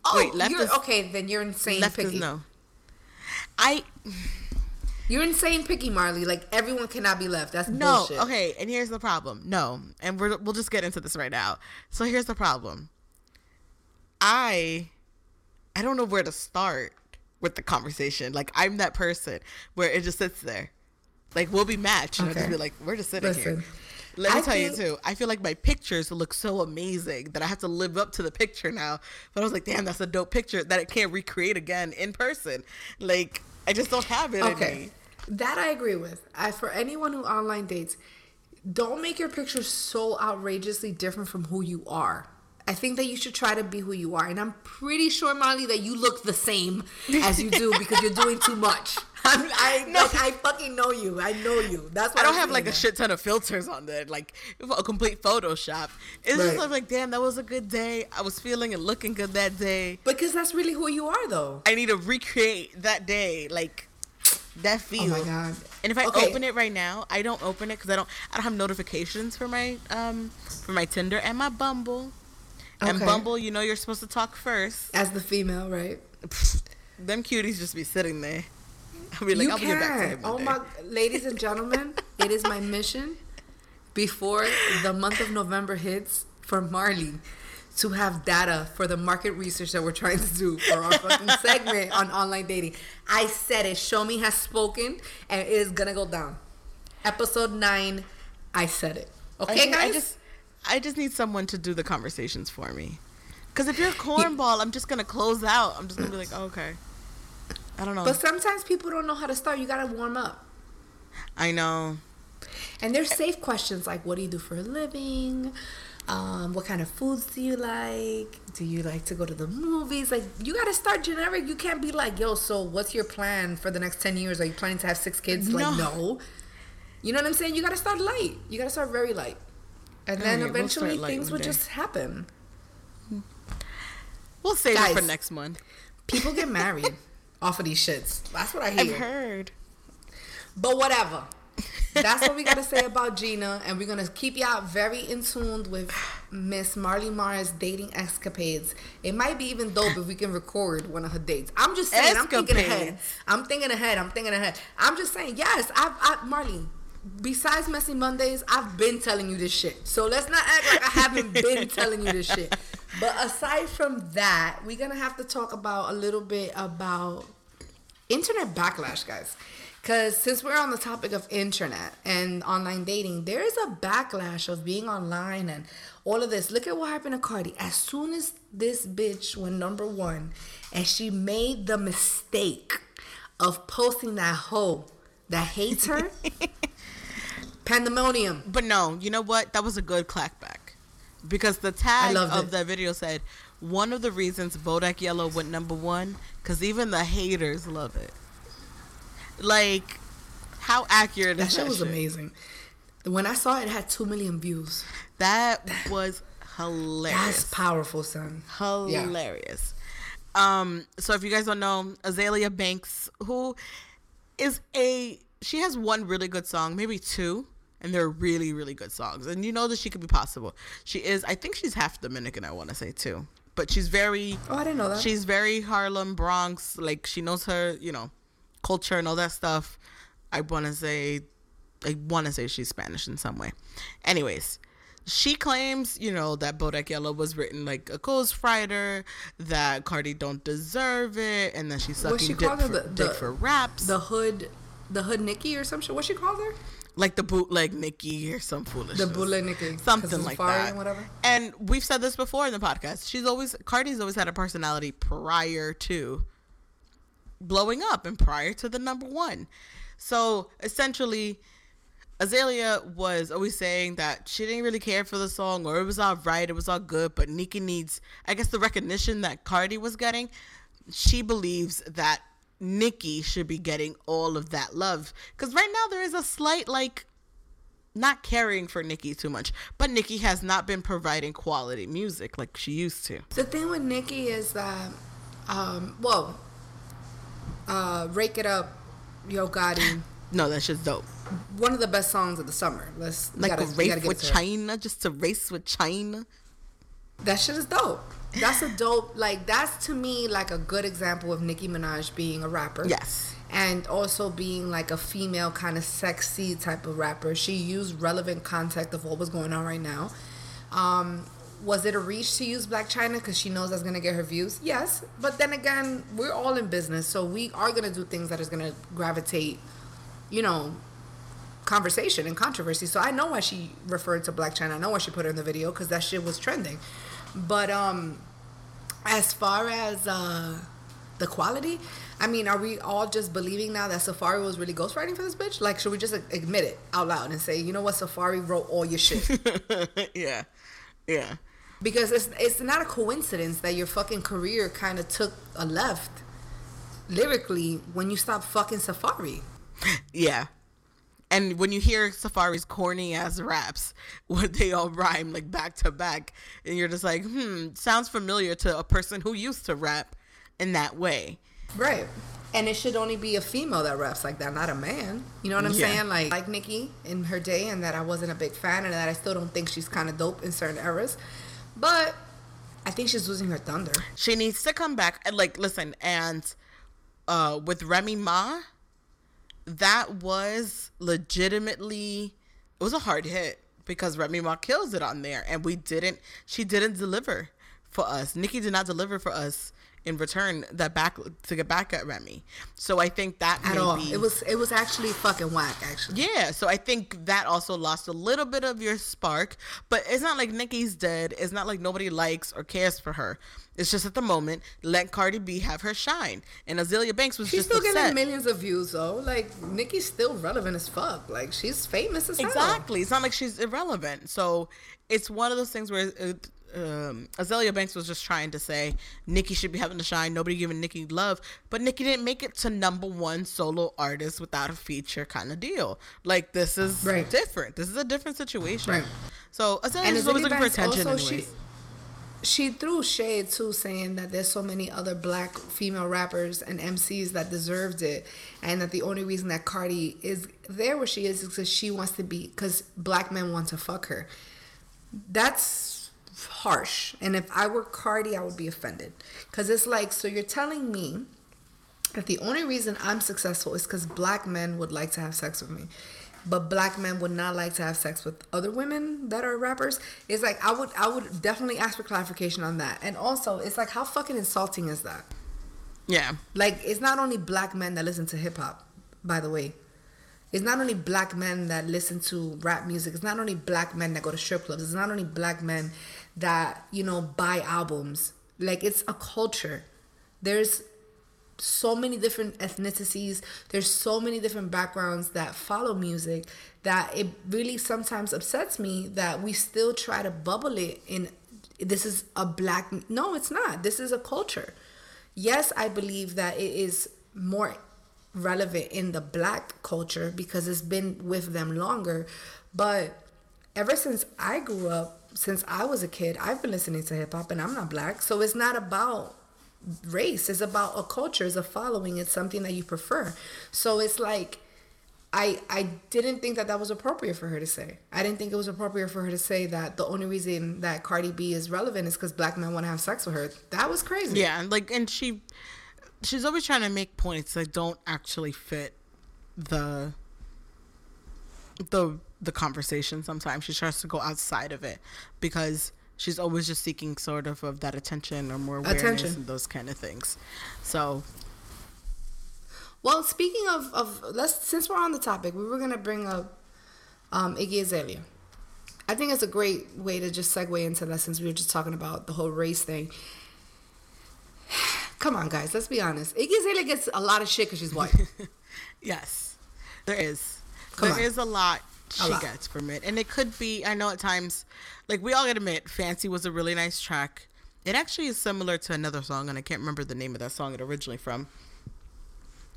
[SPEAKER 2] Oh,
[SPEAKER 1] Wait, left is-
[SPEAKER 2] okay. Then you're insane
[SPEAKER 1] left
[SPEAKER 2] picky.
[SPEAKER 1] is no. I
[SPEAKER 2] You're insane picky, Marley. Like everyone cannot be left. That's
[SPEAKER 1] no.
[SPEAKER 2] bullshit.
[SPEAKER 1] Okay, and here's the problem. No, and we're, we'll just get into this right now. So here's the problem. I I don't know where to start with the conversation. Like I'm that person where it just sits there. Like we'll be matched, and I'll just be like, "We're just sitting here." Let me
[SPEAKER 2] I
[SPEAKER 1] tell you too. I feel like my pictures look so amazing that I have to live up to the picture now. But I was like, "Damn, that's a dope picture that I can't recreate again in person." Like I just don't have it in
[SPEAKER 2] Okay,
[SPEAKER 1] me.
[SPEAKER 2] that I agree with. I, for anyone who online dates, don't make your pictures so outrageously different from who you are. I think that you should try to be who you are, and I'm pretty sure, Molly, that you look the same as you do because you're doing too much. I'm, I
[SPEAKER 1] No.
[SPEAKER 2] like, I fucking know you. I know you. That's why
[SPEAKER 1] I don't
[SPEAKER 2] I'm
[SPEAKER 1] have like
[SPEAKER 2] saying
[SPEAKER 1] a shit ton of filters on there, like a complete Photoshop. It's just
[SPEAKER 2] Right.
[SPEAKER 1] like, like, damn, that was a good day. I was feeling and looking good that day.
[SPEAKER 2] because that's really who you are, though.
[SPEAKER 1] I need to recreate that day, like that feel.
[SPEAKER 2] Oh my god.
[SPEAKER 1] And if I
[SPEAKER 2] Okay.
[SPEAKER 1] open it right now, I don't open it because I don't. I don't have notifications for my um for my Tinder and my Bumble. And Bumble, you know, you're supposed to talk first.
[SPEAKER 2] As the female, right?
[SPEAKER 1] Them cuties just be sitting there. I'll be like,
[SPEAKER 2] you
[SPEAKER 1] I'll get back to him.
[SPEAKER 2] Oh my, ladies and gentlemen, it is my mission before the month of November hits for Marley to have data for the market research that we're trying to do for our fucking segment on online dating. I said it. Shomi has spoken, and it is gonna go down. Episode nine. I said it. Okay,
[SPEAKER 1] think
[SPEAKER 2] guys.
[SPEAKER 1] I just, I just need someone to do the conversations for me. Because if you're a cornball, I'm just gonna close out. I'm just gonna be like, oh, okay. I don't know.
[SPEAKER 2] but sometimes people don't know how to start. You gotta warm up.
[SPEAKER 1] I know.
[SPEAKER 2] And there's safe questions like, what do you do for a living? Um, what kind of foods do you like? Do you like to go to the movies? Like, you got to start generic. You can't be like, yo, so what's your plan for the next 10 years? Are you planning to have six kids? Like,
[SPEAKER 1] No.
[SPEAKER 2] no. You know what I'm saying? You got to start light. You got to start very light. And then
[SPEAKER 1] Alright, we'll
[SPEAKER 2] eventually things would just happen.
[SPEAKER 1] We'll save it for next month.
[SPEAKER 2] People get married off of these shits. That's what I
[SPEAKER 1] I've heard.
[SPEAKER 2] But whatever. That's what we gotta say about Gina, and we're gonna keep y'all very in tuned with Miss Marley Mars dating escapades. It might be even dope if we can record one of her dates. I'm just saying. escapades. I'm thinking ahead. I'm thinking ahead. I'm thinking ahead. I'm just saying. Yes, I've, I, Marley. Besides messy Mondays, I've been telling you this shit. So let's not act like I haven't been telling you this shit. But aside from that, we're gonna have to talk about a little bit about internet backlash, guys. Because since we're on the topic of internet and online dating, there is a backlash of being online and all of this. Look at what happened to Cardi. As soon as this bitch went number one and she made the mistake of posting that hoe that hates her, pandemonium.
[SPEAKER 1] But no, you know what? That was a good clackback. Because the tag of
[SPEAKER 2] it.
[SPEAKER 1] that video said one of the reasons Bodak Yellow went number one, because even the haters love it. Like, how accurate
[SPEAKER 2] That
[SPEAKER 1] is
[SPEAKER 2] shit
[SPEAKER 1] that
[SPEAKER 2] was
[SPEAKER 1] shit?
[SPEAKER 2] amazing. When I saw it, it had 2 million views.
[SPEAKER 1] That was hilarious.
[SPEAKER 2] That's powerful, son. Yeah.
[SPEAKER 1] hilarious. Um, so if you guys don't know, Azealia Banks, who is a she has one really good song, maybe two, and they're really, really good songs. And you know that she could be possible. She is I think she's half Dominican, I wanna say too. But she's very
[SPEAKER 2] Oh, I didn't know that.
[SPEAKER 1] she's very Harlem, Bronx, like she knows her, you know, culture and all that stuff. I wanna say I wanna say she's Spanish in some way. Anyways, she claims, you know, that Bodak Yellow was written like a ghostwriter, that Cardi don't deserve it, and that she's sucking
[SPEAKER 2] she
[SPEAKER 1] dick,
[SPEAKER 2] her
[SPEAKER 1] for,
[SPEAKER 2] the-
[SPEAKER 1] dick
[SPEAKER 2] the-
[SPEAKER 1] for raps.
[SPEAKER 2] The hood, the hood Nicki or some shit. What she called her?
[SPEAKER 1] Like the bootleg Nicki or some foolishness.
[SPEAKER 2] The bootleg Nicki.
[SPEAKER 1] Something like that.
[SPEAKER 2] and whatever.
[SPEAKER 1] And we've said this before in the podcast. She's always Cardi's always had a personality prior to blowing up and prior to the number one. So essentially, Azealia was always saying that she didn't really care for the song or it was all right, it was all good, but Nicki needs, I guess, the recognition that Cardi was getting. She believes that Nicki should be getting all of that love because right now there is a slight like not caring for Nicki too much, but Nicki has not been providing quality music like she used to.
[SPEAKER 2] The thing with Nicki is that, um, well, uh, "Rake It Up," Yo Gotti,
[SPEAKER 1] No, that's just dope.
[SPEAKER 2] one of the best songs of the summer. Let's
[SPEAKER 1] Like
[SPEAKER 2] gotta-
[SPEAKER 1] a race with
[SPEAKER 2] it to her.
[SPEAKER 1] China, just to race with China.
[SPEAKER 2] That shit is dope. That's a dope. Like that's to me like a good example of Nicki Minaj being a rapper.
[SPEAKER 1] Yes.
[SPEAKER 2] And also being like a female kind of sexy type of rapper. She used relevant context of what was going on right now. Um, was it a reach to use Blac Chyna because she knows that's gonna get her views? Yes, but then again, we're all in business, so we are gonna do things that is gonna gravitate, you know, conversation and controversy. So I know why she referred to Blac Chyna. I know why she put it in the video because that shit was trending. But um, as far as uh, the quality, I mean, are we all just believing now that Safaree was really ghostwriting for this bitch? Like, should we just admit it out loud and say, you know what, Safaree wrote all your shit?
[SPEAKER 1] yeah. Yeah.
[SPEAKER 2] because it's it's not a coincidence that your fucking career kind of took a left lyrically when you stopped fucking Safaree.
[SPEAKER 1] Yeah. And when you hear Safaree's corny ass raps, where they all rhyme like back to back, and you're just like, hmm, sounds familiar to a person who used to rap in that way.
[SPEAKER 2] Right. And it should only be a female that raps like that, not a man. You know what I'm
[SPEAKER 1] Yeah.
[SPEAKER 2] saying? Like like Nicki in her day and that I wasn't a big fan and that I still don't think she's kind of dope in certain eras. But I think she's losing her thunder.
[SPEAKER 1] She needs to come back. Like, listen, and uh, with Remy Ma, that was legitimately it was a hard hit because Remy Ma kills it on there, and we didn't. She didn't deliver for us. Nicki did not deliver for us in return that back to get back at Remy. So I think that
[SPEAKER 2] At all.
[SPEAKER 1] be-
[SPEAKER 2] It was it was actually fucking whack actually.
[SPEAKER 1] yeah, so I think that also lost a little bit of your spark, but it's not like Nicki's dead. It's not like nobody likes or cares for her. It's just at the moment, let Cardi B have her shine. And Azealia Banks was
[SPEAKER 2] She's
[SPEAKER 1] just
[SPEAKER 2] still
[SPEAKER 1] upset.
[SPEAKER 2] getting millions of views though. Like Nicki's still relevant as fuck. Like she's famous as hell.
[SPEAKER 1] Exactly. It's not like she's irrelevant. So it's one of those things where uh, um, Azealia Banks was just trying to say Nicki should be having to shine. Nobody giving Nicki love, but Nicki didn't make it to number one solo artist without a feature kind of deal. Like this is
[SPEAKER 2] Right.
[SPEAKER 1] different. This is a different situation.
[SPEAKER 2] Right.
[SPEAKER 1] So
[SPEAKER 2] Azealia
[SPEAKER 1] is always looking for attention.
[SPEAKER 2] also,
[SPEAKER 1] anyways.
[SPEAKER 2] she she threw shade too, saying that there's so many other black female rappers and MCs that deserved it, and that the only reason that Cardi is there where she is is because she wants to be because black men want to fuck her. That's harsh. And if I were Cardi, I would be offended because it's like so you're telling me that the only reason I'm successful is because black men would like to have sex with me. But black men would not like to have sex with other women that are rappers. It's like I would I would definitely ask for clarification on that. And also it's like how fucking insulting is that?
[SPEAKER 1] yeah.
[SPEAKER 2] Like it's not only black men that listen to hip hop, by the way. It's not only black men that listen to rap music. It's not only black men that go to strip clubs. It's not only black men that, you know, buy albums. Like it's a culture. There's so many different ethnicities. There's so many different backgrounds that follow music that it really sometimes upsets me that we still try to bubble it in this is a black no it's not this is a culture yes i believe that it is more relevant in the black culture because it's been with them longer but ever since i grew up since i was a kid i've been listening to hip-hop and i'm not black so it's not about race it's about a culture it's a following it's something that you prefer so it's like I I didn't think that that was appropriate for her to say. I didn't think it was appropriate for her to say that the only reason that Cardi B is relevant is because black men want to have sex with her. That was crazy.
[SPEAKER 1] Yeah, like, and she, she's always trying to make points that don't actually fit the the the conversation sometimes she tries to go outside of it because she's always just seeking sort of of that attention or more awareness
[SPEAKER 2] Attention.
[SPEAKER 1] and those kind of things so
[SPEAKER 2] Well, speaking of, of let's since we're on the topic, we were gonna bring up um, Iggy Azalea. I think it's a great way to just segue into that since we were just talking about the whole race thing. Come on, guys, let's be honest. Iggy Azalea gets a lot of shit because she's white.
[SPEAKER 1] yes there is
[SPEAKER 2] Come
[SPEAKER 1] There is
[SPEAKER 2] on.
[SPEAKER 1] a lot
[SPEAKER 2] A
[SPEAKER 1] she
[SPEAKER 2] lot.
[SPEAKER 1] gets from it. And it could be i know at times like we all gotta admit fancy was a really nice track. It actually is similar to another song and i can't remember the name of that song it originally from.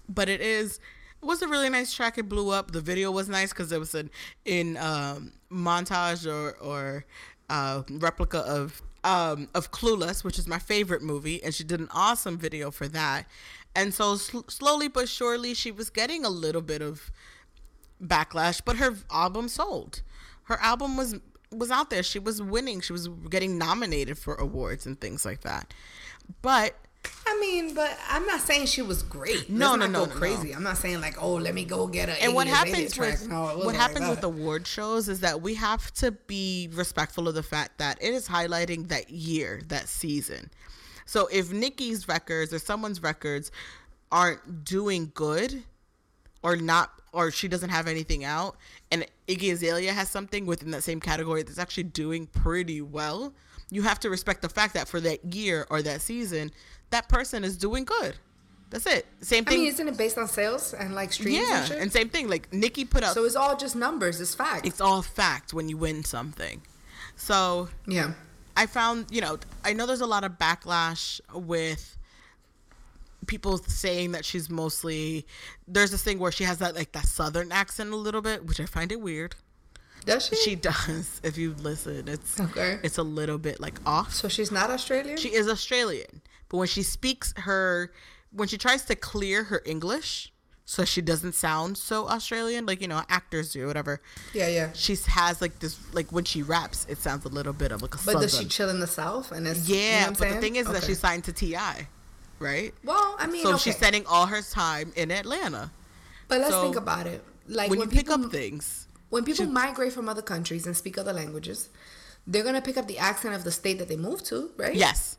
[SPEAKER 1] But it is it was a really nice track. It blew up. The video was nice because it was an in um montage or or uh replica of um of clueless which is my favorite movie and she did an awesome video for that. And so sl- slowly but surely she was getting a little bit of backlash but her album sold her album was was out there she was winning she was getting nominated for awards and things like that but
[SPEAKER 2] I mean, but I'm not saying she was great.
[SPEAKER 1] No,
[SPEAKER 2] Let's
[SPEAKER 1] no, no, no, no.
[SPEAKER 2] crazy. I'm not saying like, oh, let me go get a.
[SPEAKER 1] and what happens with
[SPEAKER 2] No,
[SPEAKER 1] what
[SPEAKER 2] like
[SPEAKER 1] with award shows is that we have to be respectful of the fact that it is highlighting that year, that season. So if Nicki's records or someone's records aren't doing good or not or she doesn't have anything out and Iggy Azalea has something within that same category that's actually doing pretty well, you have to respect the fact that for that year or that season, that person is doing good. That's it. Same thing.
[SPEAKER 2] I mean, isn't it based on sales and like streams
[SPEAKER 1] yeah,
[SPEAKER 2] and shit?
[SPEAKER 1] and same thing. Like Nicki put out
[SPEAKER 2] so it's all just numbers. It's fact.
[SPEAKER 1] it's all fact when you win something. So
[SPEAKER 2] yeah.
[SPEAKER 1] I found, you know, I know there's a lot of backlash with people saying that she's mostly there's this thing where she has that like that southern accent a little bit, which I find it weird.
[SPEAKER 2] Does she?
[SPEAKER 1] She does. If you listen, it's
[SPEAKER 2] Okay.
[SPEAKER 1] it's a little bit like off.
[SPEAKER 2] So she's not Australian.
[SPEAKER 1] She is Australian, but when she speaks her when she tries to clear her English so she doesn't sound so Australian, like you know actors do, whatever.
[SPEAKER 2] yeah, yeah.
[SPEAKER 1] She has like this, like when she raps, it sounds a little bit of like a
[SPEAKER 2] But does she chill in the south? And it's
[SPEAKER 1] yeah,
[SPEAKER 2] you know
[SPEAKER 1] but the thing is that she signed to T.I., right?
[SPEAKER 2] well, I mean,
[SPEAKER 1] so
[SPEAKER 2] okay.
[SPEAKER 1] she's spending all her time in Atlanta.
[SPEAKER 2] But let's
[SPEAKER 1] so
[SPEAKER 2] think about it. Like
[SPEAKER 1] when,
[SPEAKER 2] when,
[SPEAKER 1] you pick
[SPEAKER 2] people
[SPEAKER 1] up things,
[SPEAKER 2] when people
[SPEAKER 1] she-
[SPEAKER 2] migrate from other countries and speak other languages, they're gonna pick up the accent of the state that they moved to, right?
[SPEAKER 1] yes,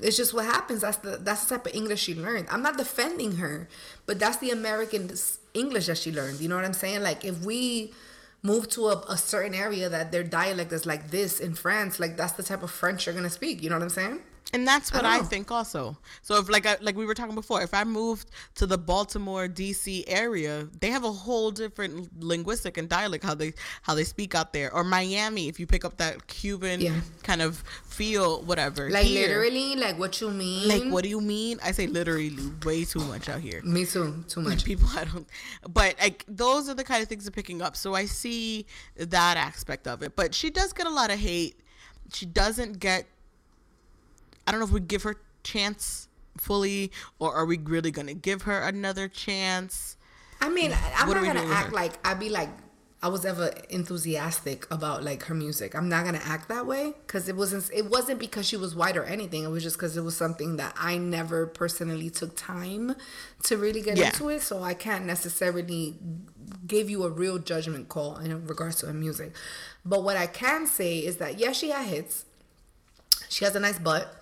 [SPEAKER 2] It's just what happens. That's the that's the type of English she learned. I'm not defending her, but that's the American English that she learned. You know what I'm saying? Like if we move to a, a certain area that their dialect is like this in France, like that's the type of French you're gonna speak. You know what I'm saying?
[SPEAKER 1] And that's what
[SPEAKER 2] don't
[SPEAKER 1] I,
[SPEAKER 2] oh.
[SPEAKER 1] think also. So if like I, like we were talking before, if I moved to the Baltimore D.C. area, they have a whole different linguistic and dialect how they how they speak out there. Or Miami, if you pick up that Cuban
[SPEAKER 2] Yeah.
[SPEAKER 1] kind of feel, whatever.
[SPEAKER 2] Like
[SPEAKER 1] Here,
[SPEAKER 2] literally, like what you mean?
[SPEAKER 1] Like what do you mean? I say literally way too much out here.
[SPEAKER 2] Me too. Too much.
[SPEAKER 1] people I don't but like those are the kind of things they're picking up. So I see that aspect of it. But she does get a lot of hate. She doesn't get I don't know if we give her chance fully or are we really gonna give her another chance?
[SPEAKER 2] I mean, I'm
[SPEAKER 1] What
[SPEAKER 2] not gonna act like I'd be like I was ever enthusiastic about like her music. I'm not gonna act that way because it wasn't. It wasn't because she was white or anything. It was just because it was something that I never personally took time to really get
[SPEAKER 1] Yeah.
[SPEAKER 2] into it. So I can't necessarily give you a real judgment call in regards to her music. But what I can say is that yes, she had hits. She has a nice butt.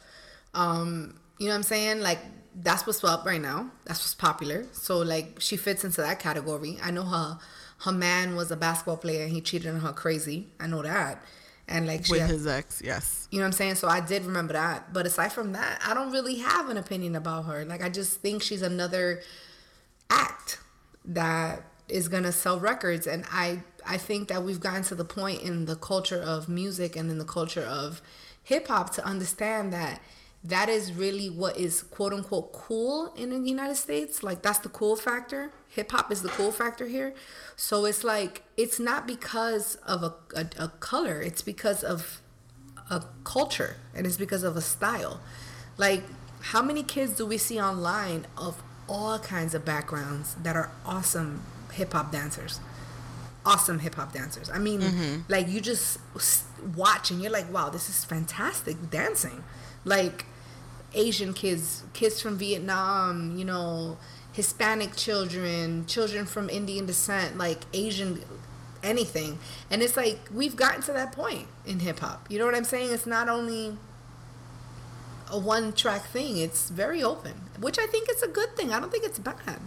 [SPEAKER 2] Um, you know what I'm saying? Like that's what's up right now. That's what's popular. So like she fits into that category. I know her her man was a basketball player and he cheated on her crazy. I know that. And like she
[SPEAKER 1] With
[SPEAKER 2] had-
[SPEAKER 1] his ex, yes.
[SPEAKER 2] you know what I'm saying? So I did remember that. But aside from that, I don't really have an opinion about her. Like I just think she's another act that is gonna sell records and I I think that we've gotten to the point in the culture of music and in the culture of hip hop to understand that that is really what is quote unquote cool in the United States. Like that's the cool factor. Hip hop is the cool factor here. So it's like it's not because of a, a, a color. It's because of a culture and it's because of a style. Like, how many kids do we see online of all kinds of backgrounds that are awesome hip hop dancers? Awesome hip hop dancers. I mean, mm-hmm. like, you just watch and you're like, wow, this is fantastic dancing. Like, Asian kids, kids from Vietnam, you know, Hispanic children, children from Indian descent, like Asian anything. And it's like we've gotten to that point in hip hop. You know what I'm saying? It's not only a one track thing, it's very open, which I think is a good thing. I don't think it's bad.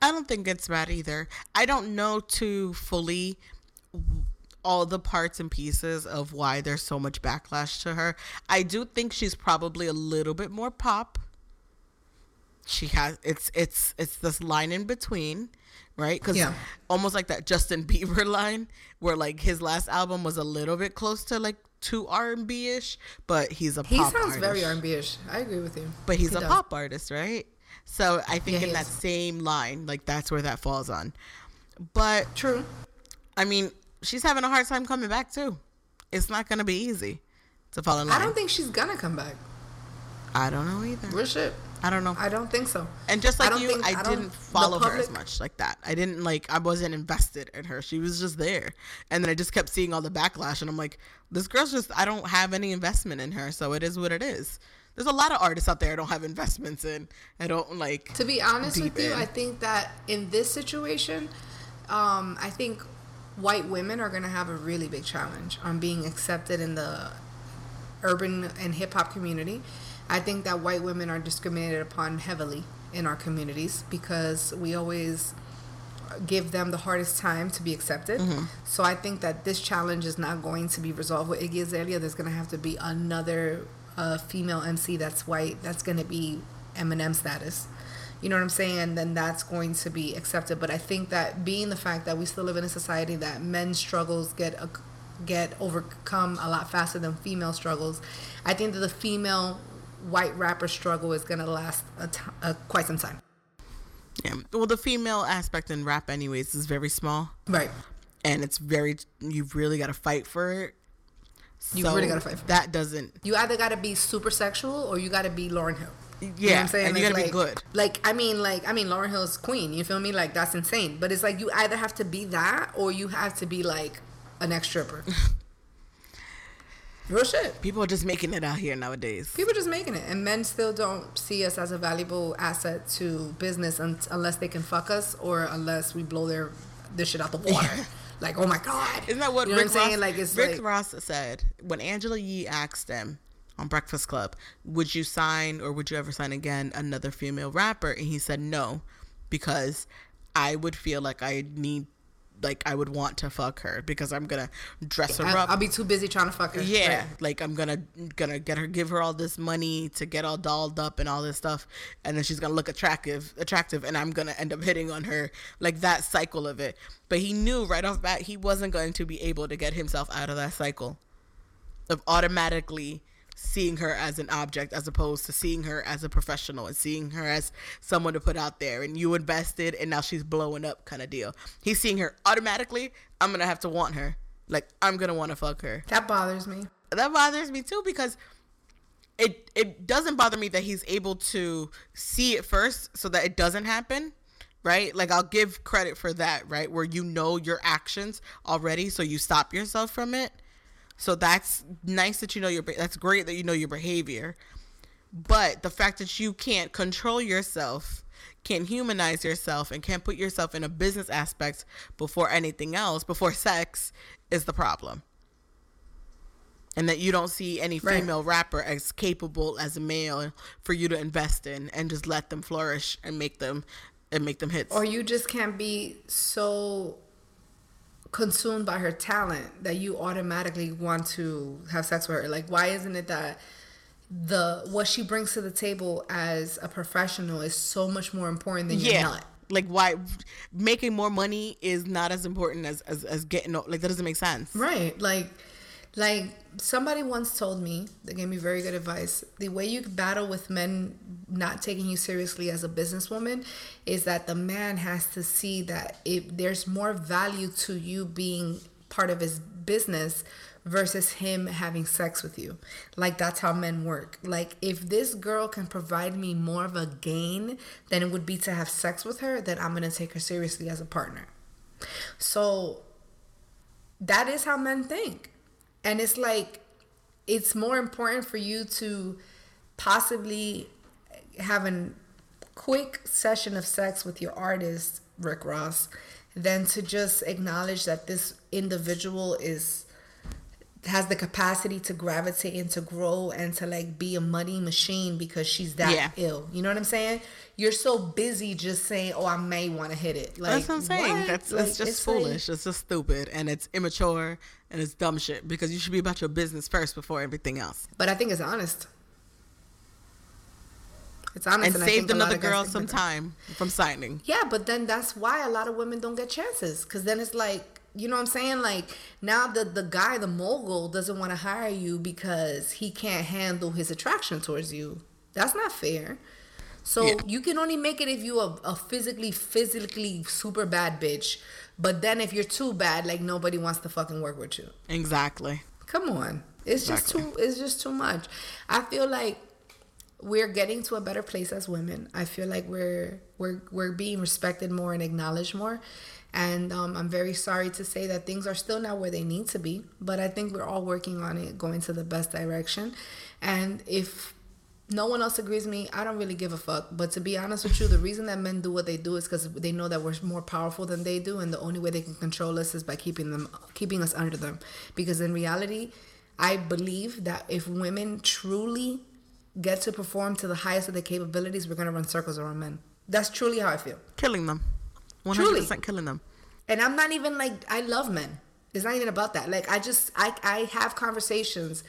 [SPEAKER 1] I don't think it's bad either. I don't know too fully all the parts and pieces of why there's so much backlash to her. I do think she's probably a little bit more pop. She has it's it's it's this line in between, right? Cuz
[SPEAKER 2] Yeah.
[SPEAKER 1] almost like that Justin Bieber line where like his last album was a little bit close to like too R&B-ish, but he's a pop artist.
[SPEAKER 2] He sounds
[SPEAKER 1] artist.
[SPEAKER 2] very R&B-ish. I agree with you.
[SPEAKER 1] But he's
[SPEAKER 2] He
[SPEAKER 1] a
[SPEAKER 2] does.
[SPEAKER 1] pop artist, right? So I think
[SPEAKER 2] Yeah,
[SPEAKER 1] in that
[SPEAKER 2] is.
[SPEAKER 1] same line, like that's where that falls on. But
[SPEAKER 2] True.
[SPEAKER 1] I mean, she's having a hard time coming back too. It's not gonna be easy to fall in line.
[SPEAKER 2] I don't think she's gonna come back.
[SPEAKER 1] I don't know either.
[SPEAKER 2] Real shit.
[SPEAKER 1] I don't know.
[SPEAKER 2] I don't think so.
[SPEAKER 1] and just like
[SPEAKER 2] don't
[SPEAKER 1] you,
[SPEAKER 2] think-
[SPEAKER 1] I,
[SPEAKER 2] I
[SPEAKER 1] didn't follow her as much like that. I didn't like. I wasn't invested in her. She was just there, and then I just kept seeing all the backlash, and I'm like, this girl's just. I don't have any investment in her, so it is what it is. There's a lot of artists out there I don't have investments in. I don't like.
[SPEAKER 2] To be honest with you,
[SPEAKER 1] in.
[SPEAKER 2] I think that in this situation, um, I think white women are going to have a really big challenge on being accepted in the urban and hip hop community. I think that white women are discriminated upon heavily in our communities because we always give them the hardest time to be accepted.
[SPEAKER 1] Mm-hmm.
[SPEAKER 2] So I think that this challenge is not going to be resolved with Iggy Azalea. There's going to have to be another uh, female MC that's white that's going to be Eminem status. You know what I'm saying? And then that's going to be accepted. But I think that being the fact that we still live in a society that men's struggles get a, get overcome a lot faster than female struggles, I think that the female white rapper struggle is going to last a t- uh, quite some time.
[SPEAKER 1] Yeah. Well, the female aspect in rap, anyways, is very small,
[SPEAKER 2] Right.
[SPEAKER 1] and it's very. You've really got to fight for it.
[SPEAKER 2] You
[SPEAKER 1] So
[SPEAKER 2] really gotta fight for it.
[SPEAKER 1] that. Doesn't.
[SPEAKER 2] You either got to be super sexual or you got to be Lauryn Hill. You know
[SPEAKER 1] Yeah,
[SPEAKER 2] I'm saying?
[SPEAKER 1] and you gotta be
[SPEAKER 2] like-
[SPEAKER 1] good.
[SPEAKER 2] Like I mean, like I mean, Lauryn Hill's queen. You feel me? Like that's insane. But it's like you either have to be that or you have to be like an ex stripper. Real shit.
[SPEAKER 1] People are just making it out here nowadays.
[SPEAKER 2] People are just making it, and men still don't see us as a valuable asset to business un- unless they can fuck us or unless we blow their their shit out the water. like, oh my god,
[SPEAKER 1] Isn't that what
[SPEAKER 2] you know
[SPEAKER 1] Rick
[SPEAKER 2] what I'm saying?
[SPEAKER 1] Ross?
[SPEAKER 2] Like it's
[SPEAKER 1] Rick
[SPEAKER 2] like
[SPEAKER 1] Ross said when Angela Yee asked him on Breakfast Club, "Would you sign or would you ever sign again another female rapper?" And he said no, because I would feel like I need, like I would want to fuck her because I'm gonna dress her
[SPEAKER 2] I,
[SPEAKER 1] up.
[SPEAKER 2] I'll be too busy trying to fuck her.
[SPEAKER 1] Yeah,
[SPEAKER 2] Right.
[SPEAKER 1] like I'm gonna gonna get her, give her all this money to get all dolled up and all this stuff, and then she's gonna look attractive, attractive, and I'm gonna end up hitting on her, like that cycle of it. But he knew right off bat he wasn't going to be able to get himself out of that cycle of automatically seeing her as an object as opposed to seeing her as a professional and seeing her as someone to put out there and you invested and now she's blowing up kind of deal. He's seeing her automatically, I'm gonna have to want her. Like I'm gonna want to fuck her
[SPEAKER 2] That bothers me.
[SPEAKER 1] that bothers me too because it it doesn't bother me that he's able to see it first so that it doesn't happen right like i'll give credit for that right where you know your actions already so you stop yourself from it so that's nice that you know your that's great that you know your behavior but the fact that you can't control yourself can't humanize yourself and can't put yourself in a business aspect before anything else before sex is the problem and that you don't see any
[SPEAKER 2] Right.
[SPEAKER 1] female rapper as capable as a male for you to invest in and just let them flourish and make them and make them hits.
[SPEAKER 2] Or you just can't be so consumed by her talent that you automatically want to have sex with her. Like why isn't it that the what she brings to the table as a professional is so much more important than your
[SPEAKER 1] yeah.
[SPEAKER 2] nut?
[SPEAKER 1] Like why making more money is not as important as, as as getting like that doesn't make sense.
[SPEAKER 2] Right. Like like somebody once told me, they gave me very good advice. The way you battle with men not taking you seriously as a businesswoman is that the man has to see that if there's more value to you being part of his business versus him having sex with you. Like that's how men work. Like if this girl can provide me more of a gain than it would be to have sex with her, then I'm going to take her seriously as a partner. So that is how men think. And it's like it's more important for you to possibly have a quick session of sex with your artist, Rick Ross, than to just acknowledge that this individual is has the capacity to gravitate and to grow and to like be a money machine because she's that
[SPEAKER 1] Yeah.
[SPEAKER 2] ill. You know what I'm saying? You're so busy just saying, "Oh, I may want to hit it." Like
[SPEAKER 1] That's what I'm saying.
[SPEAKER 2] what?
[SPEAKER 1] That's
[SPEAKER 2] Like,
[SPEAKER 1] just
[SPEAKER 2] it's like-
[SPEAKER 1] foolish. it's just stupid and it's immature and it's dumb shit because you should be about your business first before everything else.
[SPEAKER 2] but I think it's honest. It's honest,
[SPEAKER 1] And
[SPEAKER 2] and
[SPEAKER 1] saved another girl some time from signing.
[SPEAKER 2] Yeah, but then that's why a lot of women don't get chances. Cause then it's like, you know what I'm saying? Like now the the guy, the mogul, doesn't want to hire you because he can't handle his attraction towards you. That's not fair. So
[SPEAKER 1] Yeah.
[SPEAKER 2] you can only make it if you a, a physically, physically super bad bitch. But then if you're too bad, like nobody wants to fucking work with you.
[SPEAKER 1] Exactly.
[SPEAKER 2] Come on. It's just too it's just too much. I feel like we're getting to a better place as women. I feel like we're we're we're being respected more and acknowledged more. And um, I'm very sorry to say that things are still not where they need to be, but I think we're all working on it, going to the best direction. And if no one else agrees with me, I don't really give a fuck. But to be honest with you, the reason that men do what they do is because they know that we're more powerful than they do, and the only way they can control us is by keeping them, keeping us under them. Because in reality, I believe that if women truly get to perform to the highest of their capabilities, we're gonna run circles around men. That's truly how I feel.
[SPEAKER 1] Killing them. 100%
[SPEAKER 2] Truly.
[SPEAKER 1] killing them.
[SPEAKER 2] And I'm not even like I love men. It's not even about that. Like I just I I have conversations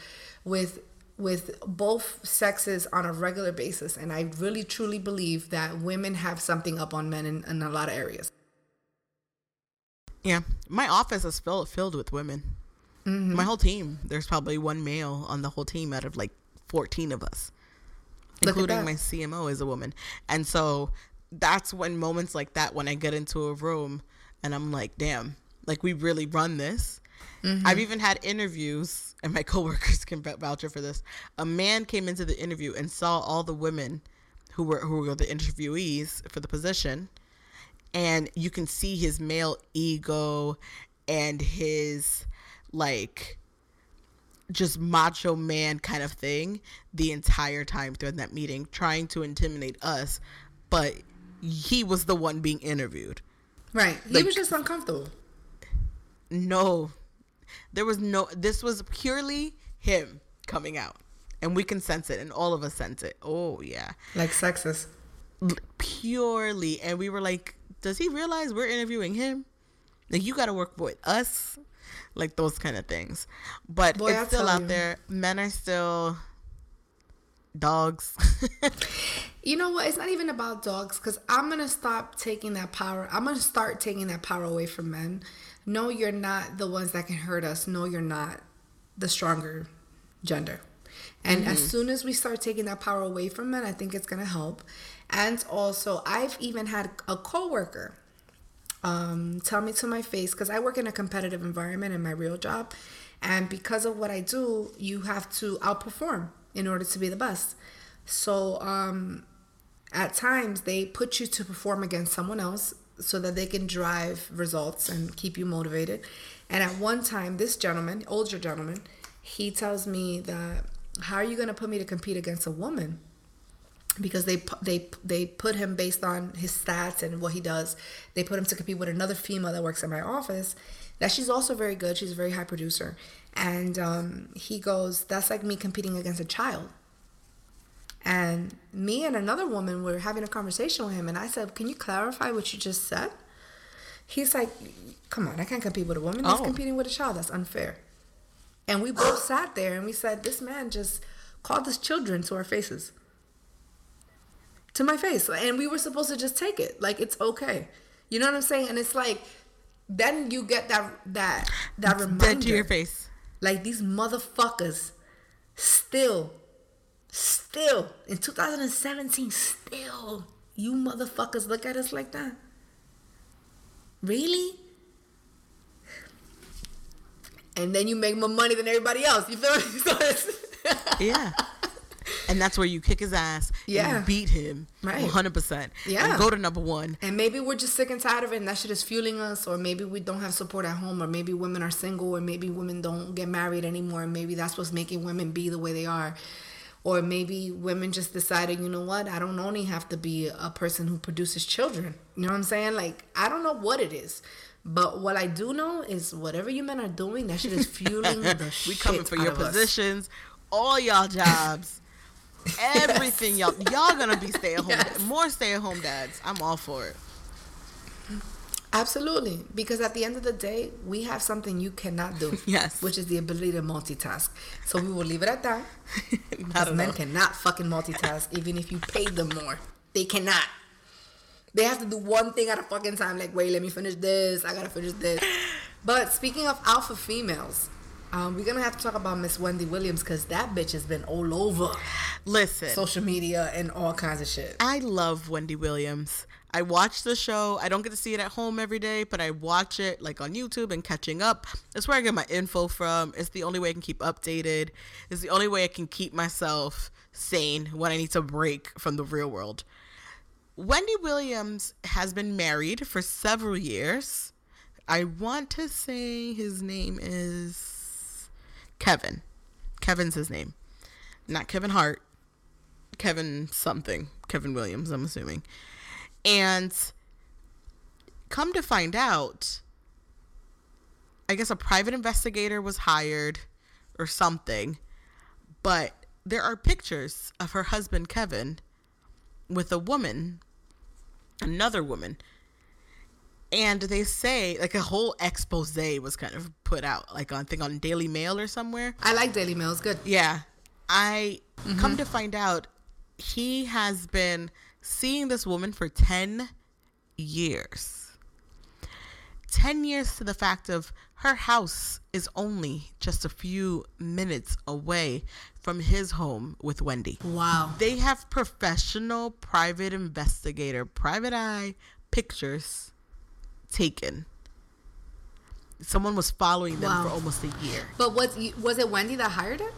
[SPEAKER 2] with with both sexes on a regular basis and I really truly believe that women have something up on men in, in a lot of areas.
[SPEAKER 1] Yeah. My office is filled, filled with women.
[SPEAKER 2] Mm-hmm.
[SPEAKER 1] My whole team, there's probably one male on the whole team out of like 14 of us,
[SPEAKER 2] Look
[SPEAKER 1] including my CMO is a woman. And so that's when moments like that, when I get into a room and I'm like, damn, like we really run this.
[SPEAKER 2] Mm-hmm.
[SPEAKER 1] I've even had interviews, and my coworkers can vou- vouch for this. A man came into the interview and saw all the women who were who were the interviewees for the position, and you can see his male ego and his like just macho man kind of thing the entire time through that meeting trying to intimidate us but he was the one being interviewed
[SPEAKER 2] Right. He
[SPEAKER 1] Like-
[SPEAKER 2] was just uncomfortable.
[SPEAKER 1] no there was no this was purely him coming out and we can sense it and all of us sense it oh yeah
[SPEAKER 2] Like sexist.
[SPEAKER 1] Purely and we were like does he realize we're interviewing him like you got to work with us like those kind of things but
[SPEAKER 2] Boy, I'll
[SPEAKER 1] it's still out
[SPEAKER 2] you.
[SPEAKER 1] there men are still dogs
[SPEAKER 2] You know what? It's not even about dogs because I'm gonna stop taking that power. I'm gonna start taking that power away from men. No, you're not the ones that can hurt us. No, you're not the stronger gender. And as soon as we start taking that power away from men, I think it's gonna help. And also, I've even had a coworker um, tell me to my face because I work in a competitive environment in my real job, and because of what I do, you have to outperform in order to be the best. So um, at times they put you to perform against someone else so that they can drive results and keep you motivated. And at one time, this gentleman, older gentleman, he tells me that how are you going to put me to compete against a woman? because they they they put him based on his stats and what he does. They put him to compete with another female that works in my office. That she's also very good. She's a very high producer, and um, he goes, "That's like me competing against a child." And me and another woman were having a conversation with him, and I said, "Can you clarify what you just said?" He's like, "Come on, I can't compete with a woman. He's
[SPEAKER 1] Oh.
[SPEAKER 2] competing with a child. That's unfair." And we both sat there and we said, "This man just called us children to our faces." to my face and we were supposed to just take it like it's okay you know what i'm saying and it's like then you get that that that reminder
[SPEAKER 1] dead to your face
[SPEAKER 2] like these motherfuckers still still in 2017 still you motherfuckers look at us like that really and then you make more money than everybody else you feel me so
[SPEAKER 1] yeah and that's where you kick his ass
[SPEAKER 2] Yeah.
[SPEAKER 1] beat him
[SPEAKER 2] Right.
[SPEAKER 1] 100%
[SPEAKER 2] Yeah.
[SPEAKER 1] and go to number one
[SPEAKER 2] And maybe we're just sick and tired of it, and that shit is fueling us, or maybe we don't have support at home, or maybe women are single, or maybe women don't get married anymore, and maybe that's what's making women be the way they are. Or maybe women just decided, you know what, I don't only have to be a person who produces children. You know what I'm saying? Like, I don't know what it is. But what I do know is whatever you men are doing, that shit is fueling the shit.
[SPEAKER 1] we coming for your
[SPEAKER 2] of us.
[SPEAKER 1] positions, all y'all jobs, everything y'all y'all gonna be stay at home
[SPEAKER 2] Yes.
[SPEAKER 1] more stay at home dads. I'm all for it.
[SPEAKER 2] Absolutely, because at the end of the day, we have something you cannot do.
[SPEAKER 1] Yes.
[SPEAKER 2] which is the ability to multitask. So we will leave it at that. Because men cannot fucking multitask, even if you paid them more. They cannot. They have to do one thing at a fucking time. Like, wait, let me finish this. I gotta finish this. But speaking of alpha females, um, we're gonna have to talk about Miss Wendy Williams because that bitch has been all over
[SPEAKER 1] Listen,
[SPEAKER 2] social media and all kinds of shit.
[SPEAKER 1] I love Wendy Williams. I watch the show. I don't get to see it at home every day, but I watch it like on YouTube and catching up. It's where I get my info from. It's the only way I can keep updated. It's the only way I can keep myself sane when I need to break from the real world. Wendy Williams has been married for several years. I want to say his name is Kevin. Kevin's his name. Not Kevin Hart. Kevin something. Kevin Williams, I'm assuming. And come to find out, I guess a private investigator was hired or something. But there are pictures of her husband, Kevin, with a woman, another woman. And they say, like, a whole expose was kind of put out, like, on, I think on Daily Mail or somewhere.
[SPEAKER 2] I like Daily Mail. It's good.
[SPEAKER 1] Yeah. I come mm-hmm. to find out he has been seeing this woman for 10 years. 10 years to the fact of her house is only just a few minutes away from his home with Wendy.
[SPEAKER 2] Wow.
[SPEAKER 1] They have professional private investigator, private eye pictures taken. Someone was following them
[SPEAKER 2] Wow.
[SPEAKER 1] for almost a year.
[SPEAKER 2] But was was it Wendy that hired it?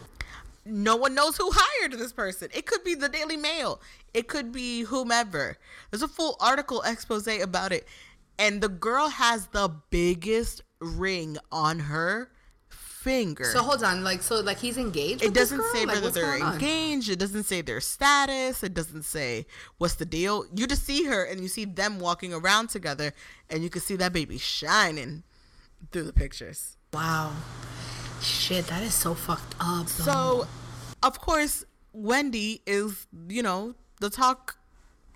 [SPEAKER 1] No one knows who hired this person. It could be the Daily Mail. It could be whomever. There's a full article expose about it. And the girl has the biggest ring on her finger.
[SPEAKER 2] So hold on, like so, like he's engaged.
[SPEAKER 1] it doesn't say
[SPEAKER 2] Like,
[SPEAKER 1] whether they're
[SPEAKER 2] going on?
[SPEAKER 1] engaged. It doesn't say their status. It doesn't say what's the deal. You just see her and you see them walking around together, and you can see that baby shining through the pictures.
[SPEAKER 2] Wow. Shit, that is so fucked up. though.
[SPEAKER 1] So, of course, Wendy is, you know, the talk,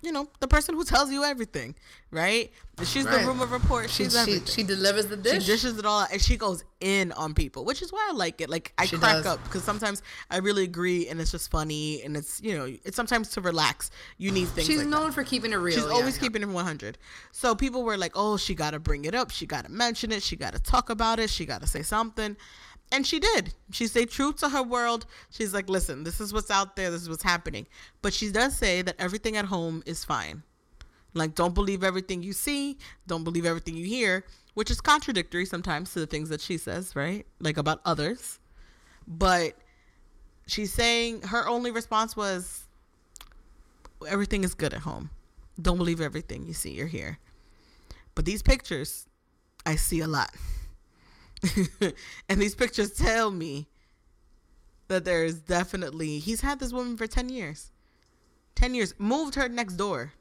[SPEAKER 1] you know, the person who tells you everything, right? She's
[SPEAKER 2] Right.
[SPEAKER 1] the rumor report.
[SPEAKER 2] she,
[SPEAKER 1] She's
[SPEAKER 2] she,
[SPEAKER 1] everything.
[SPEAKER 2] she delivers the
[SPEAKER 1] She
[SPEAKER 2] dish.
[SPEAKER 1] dishes it all out and she goes in on people, which is why I like it. Like I
[SPEAKER 2] She
[SPEAKER 1] crack
[SPEAKER 2] does.
[SPEAKER 1] up because sometimes I really agree and it's just funny and it's you know it's sometimes to relax. You need things.
[SPEAKER 2] She's
[SPEAKER 1] like that.
[SPEAKER 2] known for keeping it real.
[SPEAKER 1] She's
[SPEAKER 2] yeah,
[SPEAKER 1] always
[SPEAKER 2] yeah.
[SPEAKER 1] keeping it 100. So people were like, oh, she got to bring it up. She got to mention it. She got to talk about it. She got to say something. And she did. She stayed true to her world. She's like, listen, this is what's out there. This is what's happening. But she does say that everything at home is fine. Like, don't believe everything you see. Don't believe everything you hear, which is contradictory sometimes to the things that she says, right? Like about others. But she's saying her only response was, everything is good at home. Don't believe everything you see or hear. But these pictures, I see a lot. and these pictures tell me that there is definitely, he's had this woman for 10 years. 10 years. Moved her next door.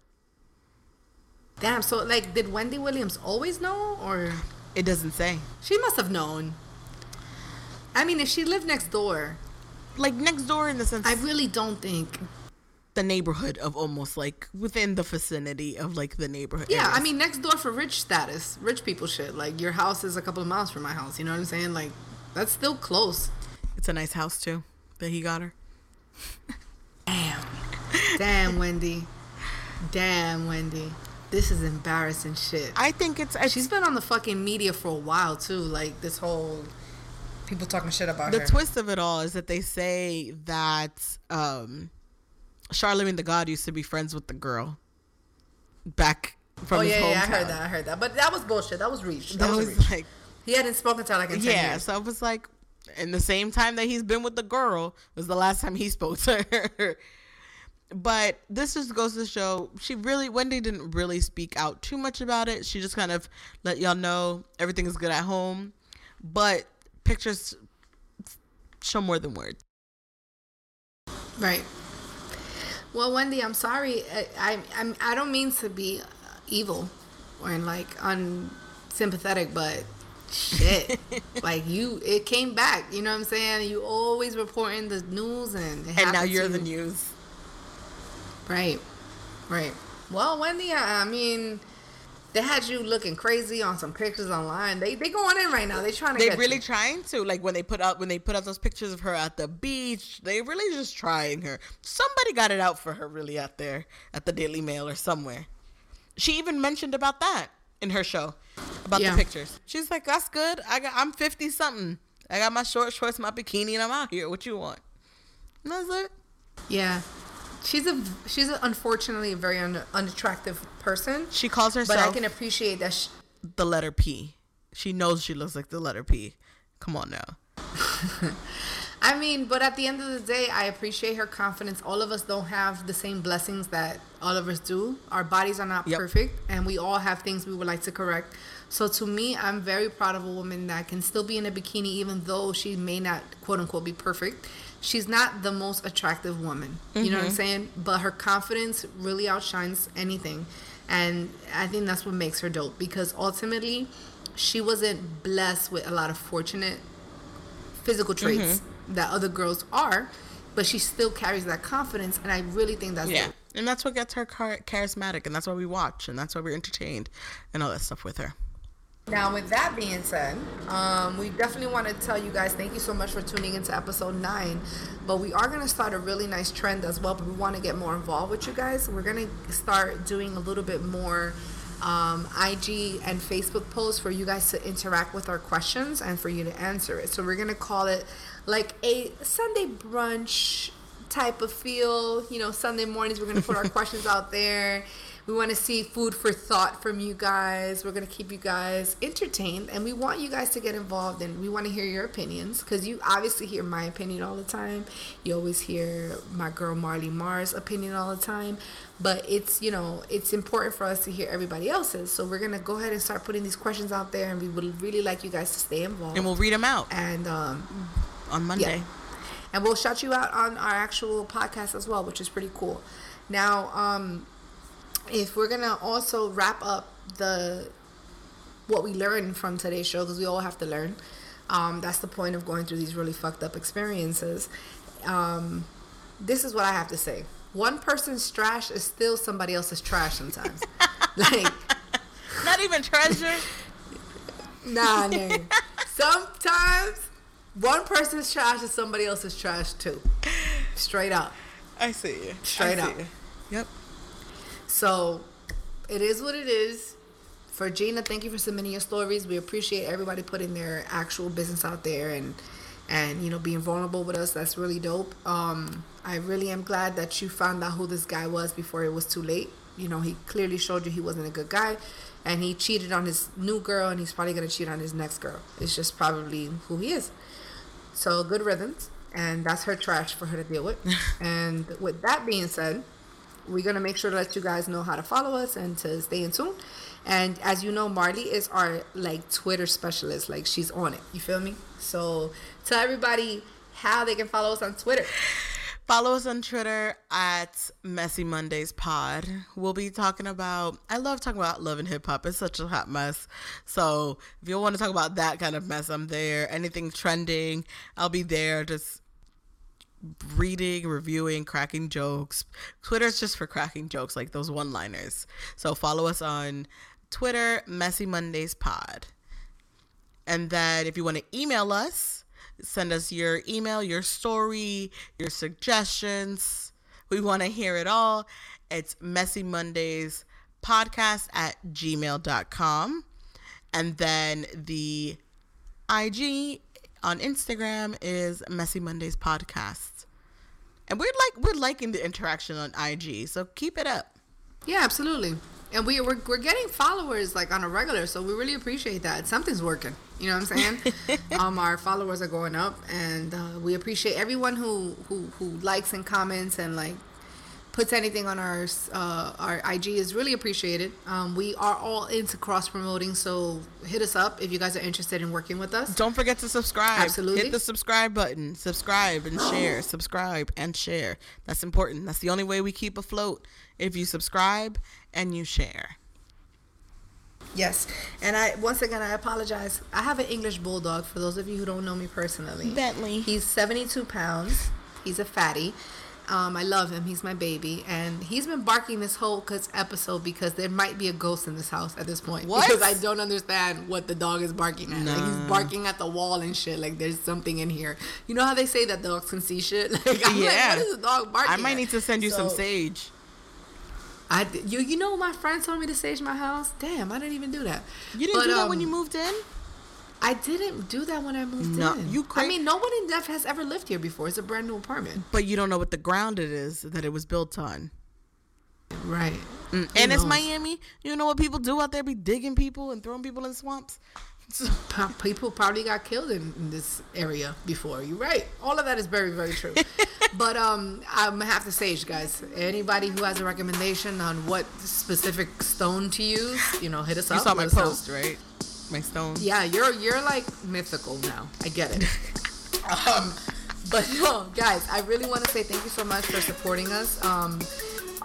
[SPEAKER 2] Damn. So like, did Wendy Williams always know, or
[SPEAKER 1] It doesn't say.
[SPEAKER 2] she must have known? I mean, if she lived next door,
[SPEAKER 1] Like next door in the sense,
[SPEAKER 2] I really don't think.
[SPEAKER 1] The neighborhood of almost like within the vicinity of like the neighborhood.
[SPEAKER 2] Yeah, I mean, next door for rich status, rich people shit. Like your house is a couple of miles from my house. You know what I'm saying? Like that's still close.
[SPEAKER 1] it's a nice house too that he got her.
[SPEAKER 2] Damn. Damn, Wendy. Damn, Wendy. This is embarrassing shit.
[SPEAKER 1] I think it's, it's
[SPEAKER 2] She's been on the fucking media for a while too. Like this whole people talking shit about
[SPEAKER 1] the
[SPEAKER 2] her.
[SPEAKER 1] twist of it all is that they say that um Charlemagne the God used to be friends with the girl back from
[SPEAKER 2] oh
[SPEAKER 1] his
[SPEAKER 2] yeah,
[SPEAKER 1] hometown.
[SPEAKER 2] yeah, I heard that. I heard that. But that was bullshit. That was reach. That,
[SPEAKER 1] That
[SPEAKER 2] was,
[SPEAKER 1] was
[SPEAKER 2] reach.
[SPEAKER 1] like
[SPEAKER 2] He hadn't spoken to her like in
[SPEAKER 1] yeah,
[SPEAKER 2] years.
[SPEAKER 1] so I was like in the same time that he's been with the girl was the last time he spoke to her. But this just goes to show she really Wendy didn't really speak out too much about it. She just kind of let y'all know everything is good at home. But pictures show more than words.
[SPEAKER 2] Right. Well, Wendy, I'm sorry. I I I'm, I don't mean to be evil or like unsympathetic, but shit, like you, it came back. You know what I'm saying? You always reporting the news, and
[SPEAKER 1] and now you're the news.
[SPEAKER 2] Right. Right. Well, Wendy, I, I mean they had you looking crazy on some pictures online. They they going in right now. They trying to.
[SPEAKER 1] They really
[SPEAKER 2] you.
[SPEAKER 1] trying to like when they put up when they put out those pictures of her at the beach. They really just trying her. Somebody got it out for her really out there at the Daily Mail or somewhere. She even mentioned about that in her show about yeah. the pictures. She's like, "That's good. I got I'm fifty something. I got my short shorts, my bikini, and I'm out here. What you want?" And that's it.
[SPEAKER 2] Yeah, she's a she's a, unfortunately a very un, unattractive person.
[SPEAKER 1] She calls herself.
[SPEAKER 2] But I can appreciate that. She,
[SPEAKER 1] the letter P. She knows she looks like the letter P. Come on now.
[SPEAKER 2] I mean, but at the end of the day, I appreciate her confidence. All of us don't have the same blessings that all of us do. Our bodies are not yep. perfect, and we all have things we would like to correct. So to me, I'm very proud of a woman that can still be in a bikini, even though she may not quote unquote be perfect she's not the most attractive woman. You mm-hmm. know what I'm mm-hmm. saying? But her confidence really outshines anything. And I think that's what makes her dope because ultimately she wasn't blessed with a lot of fortunate physical traits mm-hmm. that other girls are, but she still carries that confidence and I really think that's
[SPEAKER 1] Yeah. Dope. And that's what gets her charismatic and that's why we watch and that's why we're entertained and all that stuff with her.
[SPEAKER 2] Now, with that being said, um, we definitely want to tell you guys thank you so much for tuning into episode nine. But we are going to start a really nice trend as well. But we want to get more involved with you guys. We're going to start doing a little bit more um, IG and Facebook posts for you guys to interact with our questions and for you to answer it. So we're going to call it like a Sunday brunch type of feel. You know, Sunday mornings, we're going to put our questions out there we want to see food for thought from you guys. We're going to keep you guys entertained and we want you guys to get involved and we want to hear your opinions because you obviously hear my opinion all the time. You always hear my girl Marley Mars' opinion all the time. But it's, you know, it's important for us to hear everybody else's. So we're going to go ahead and start putting these questions out there and we would really like you guys to stay involved.
[SPEAKER 1] And we'll read them out.
[SPEAKER 2] And um,
[SPEAKER 1] on Monday. Yeah.
[SPEAKER 2] And we'll shout you out on our actual podcast as well, which is pretty cool. Now, um, if we're gonna also wrap up the what we learned from today's show because we all have to learn um, that's the point of going through these really fucked up experiences. Um, this is what i have to say. One person's trash is still somebody else's trash sometimes. Like
[SPEAKER 1] not even treasure?
[SPEAKER 2] Nah no. sometimes one person's trash is somebody else's trash too. Straight up.
[SPEAKER 1] I see you.
[SPEAKER 2] Straight up.
[SPEAKER 1] you. yep
[SPEAKER 2] so it is what it is. For Gina, thank you for submitting your stories. We appreciate everybody putting their actual business out there and and you know being vulnerable with us. That's really dope. Um, I really am glad that you found out who this guy was before it was too late. You know, he clearly showed you he wasn't a good guy, and he cheated on his new girl, and he's probably gonna cheat on his next girl. It's just probably who he is. So good riddance, and that's her trash for her to deal with. and with that being said we're gonna make sure to let you guys know how to follow us and to stay in tune. And as you know, Marley is our like Twitter specialist. Like she's on it. You feel me? So tell everybody how they can follow us on Twitter.
[SPEAKER 1] Follow us on Twitter at Messy Mondays Pod. We'll be talking about. I love talking about love and hip hop. It's such a hot mess. So if you want to talk about that kind of mess, I'm there. Anything trending, I'll be there. Just reading, reviewing, cracking jokes. Twitter's just for cracking jokes, like those one liners. So follow us on Twitter, Messy Mondays Pod. And then if you want to email us, send us your email, your story, your suggestions. We want to hear it all. It's Messy Mondays podcast at gmail.com. And then the IG on Instagram is Messy Mondays Podcast. And we're like we're liking the interaction on IG, so keep it up.
[SPEAKER 2] Yeah, absolutely. And we we're, we're getting followers like on a regular, so we really appreciate that. Something's working. You know what I'm saying? um, our followers are going up, and uh, we appreciate everyone who, who who likes and comments and like puts anything on our uh, our IG is really appreciated. Um, we are all into cross promoting, so hit us up if you guys are interested in working with us.
[SPEAKER 1] Don't forget to subscribe.
[SPEAKER 2] Absolutely.
[SPEAKER 1] Hit the subscribe button. Subscribe and share. Subscribe and share. That's important. That's the only way we keep afloat. If you subscribe and you share.
[SPEAKER 2] Yes, and I once again I apologize. I have an English bulldog. For those of you who don't know me personally,
[SPEAKER 1] Bentley.
[SPEAKER 2] He's seventy two pounds. He's a fatty. Um, I love him. He's my baby, and he's been barking this whole episode because there might be a ghost in this house at this point.
[SPEAKER 1] What?
[SPEAKER 2] Because I don't understand what the dog is barking at. Like he's barking at the wall and shit. Like there's something in here. You know how they say that dogs can see shit? Like I'm
[SPEAKER 1] Yeah.
[SPEAKER 2] like, what is the dog barking?
[SPEAKER 1] I might
[SPEAKER 2] at?
[SPEAKER 1] need to send you some sage.
[SPEAKER 2] I you you know my friend told me to sage my house. Damn, I didn't even do that.
[SPEAKER 1] You didn't
[SPEAKER 2] But,
[SPEAKER 1] do that when
[SPEAKER 2] um,
[SPEAKER 1] you moved in?
[SPEAKER 2] I didn't do that when I moved
[SPEAKER 1] No,
[SPEAKER 2] in.
[SPEAKER 1] you cra-
[SPEAKER 2] I mean, no one in Def has ever lived here before. It's a brand new apartment.
[SPEAKER 1] But you don't know what the ground it is that it was built on.
[SPEAKER 2] Right.
[SPEAKER 1] Mm, And it's? Miami. You know what people do out there? Be digging people and throwing people in swamps. So,
[SPEAKER 2] People probably got killed in, in this area before. You're right. All of that is very, very true. but um, I'm gonna have to sage, guys. Anybody who has a recommendation on what specific stone to use, you know, hit us
[SPEAKER 1] you
[SPEAKER 2] up.
[SPEAKER 1] saw
[SPEAKER 2] let
[SPEAKER 1] my post, right? My stone.
[SPEAKER 2] Yeah, you're you're like mythical now. I get it. um, but no, guys, I really want to say thank you so much for supporting us. Um,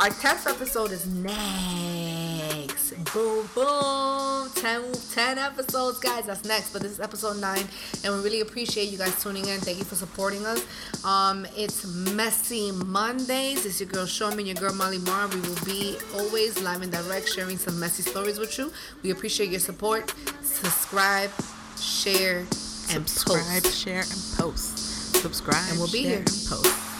[SPEAKER 2] our 10th episode is next. Boom, boom. 10, 10 episodes, guys. That's next. But this is episode 9. And we really appreciate you guys tuning in. Thank you for supporting us. Um, it's Messy Mondays. It's your girl Shomi and your girl Molly Mar. We will be always live and direct sharing some messy stories with you. We appreciate your support. Subscribe, share, and
[SPEAKER 1] Subscribe,
[SPEAKER 2] post.
[SPEAKER 1] share, and post. Subscribe,
[SPEAKER 2] And we'll be
[SPEAKER 1] share,
[SPEAKER 2] here.
[SPEAKER 1] and post.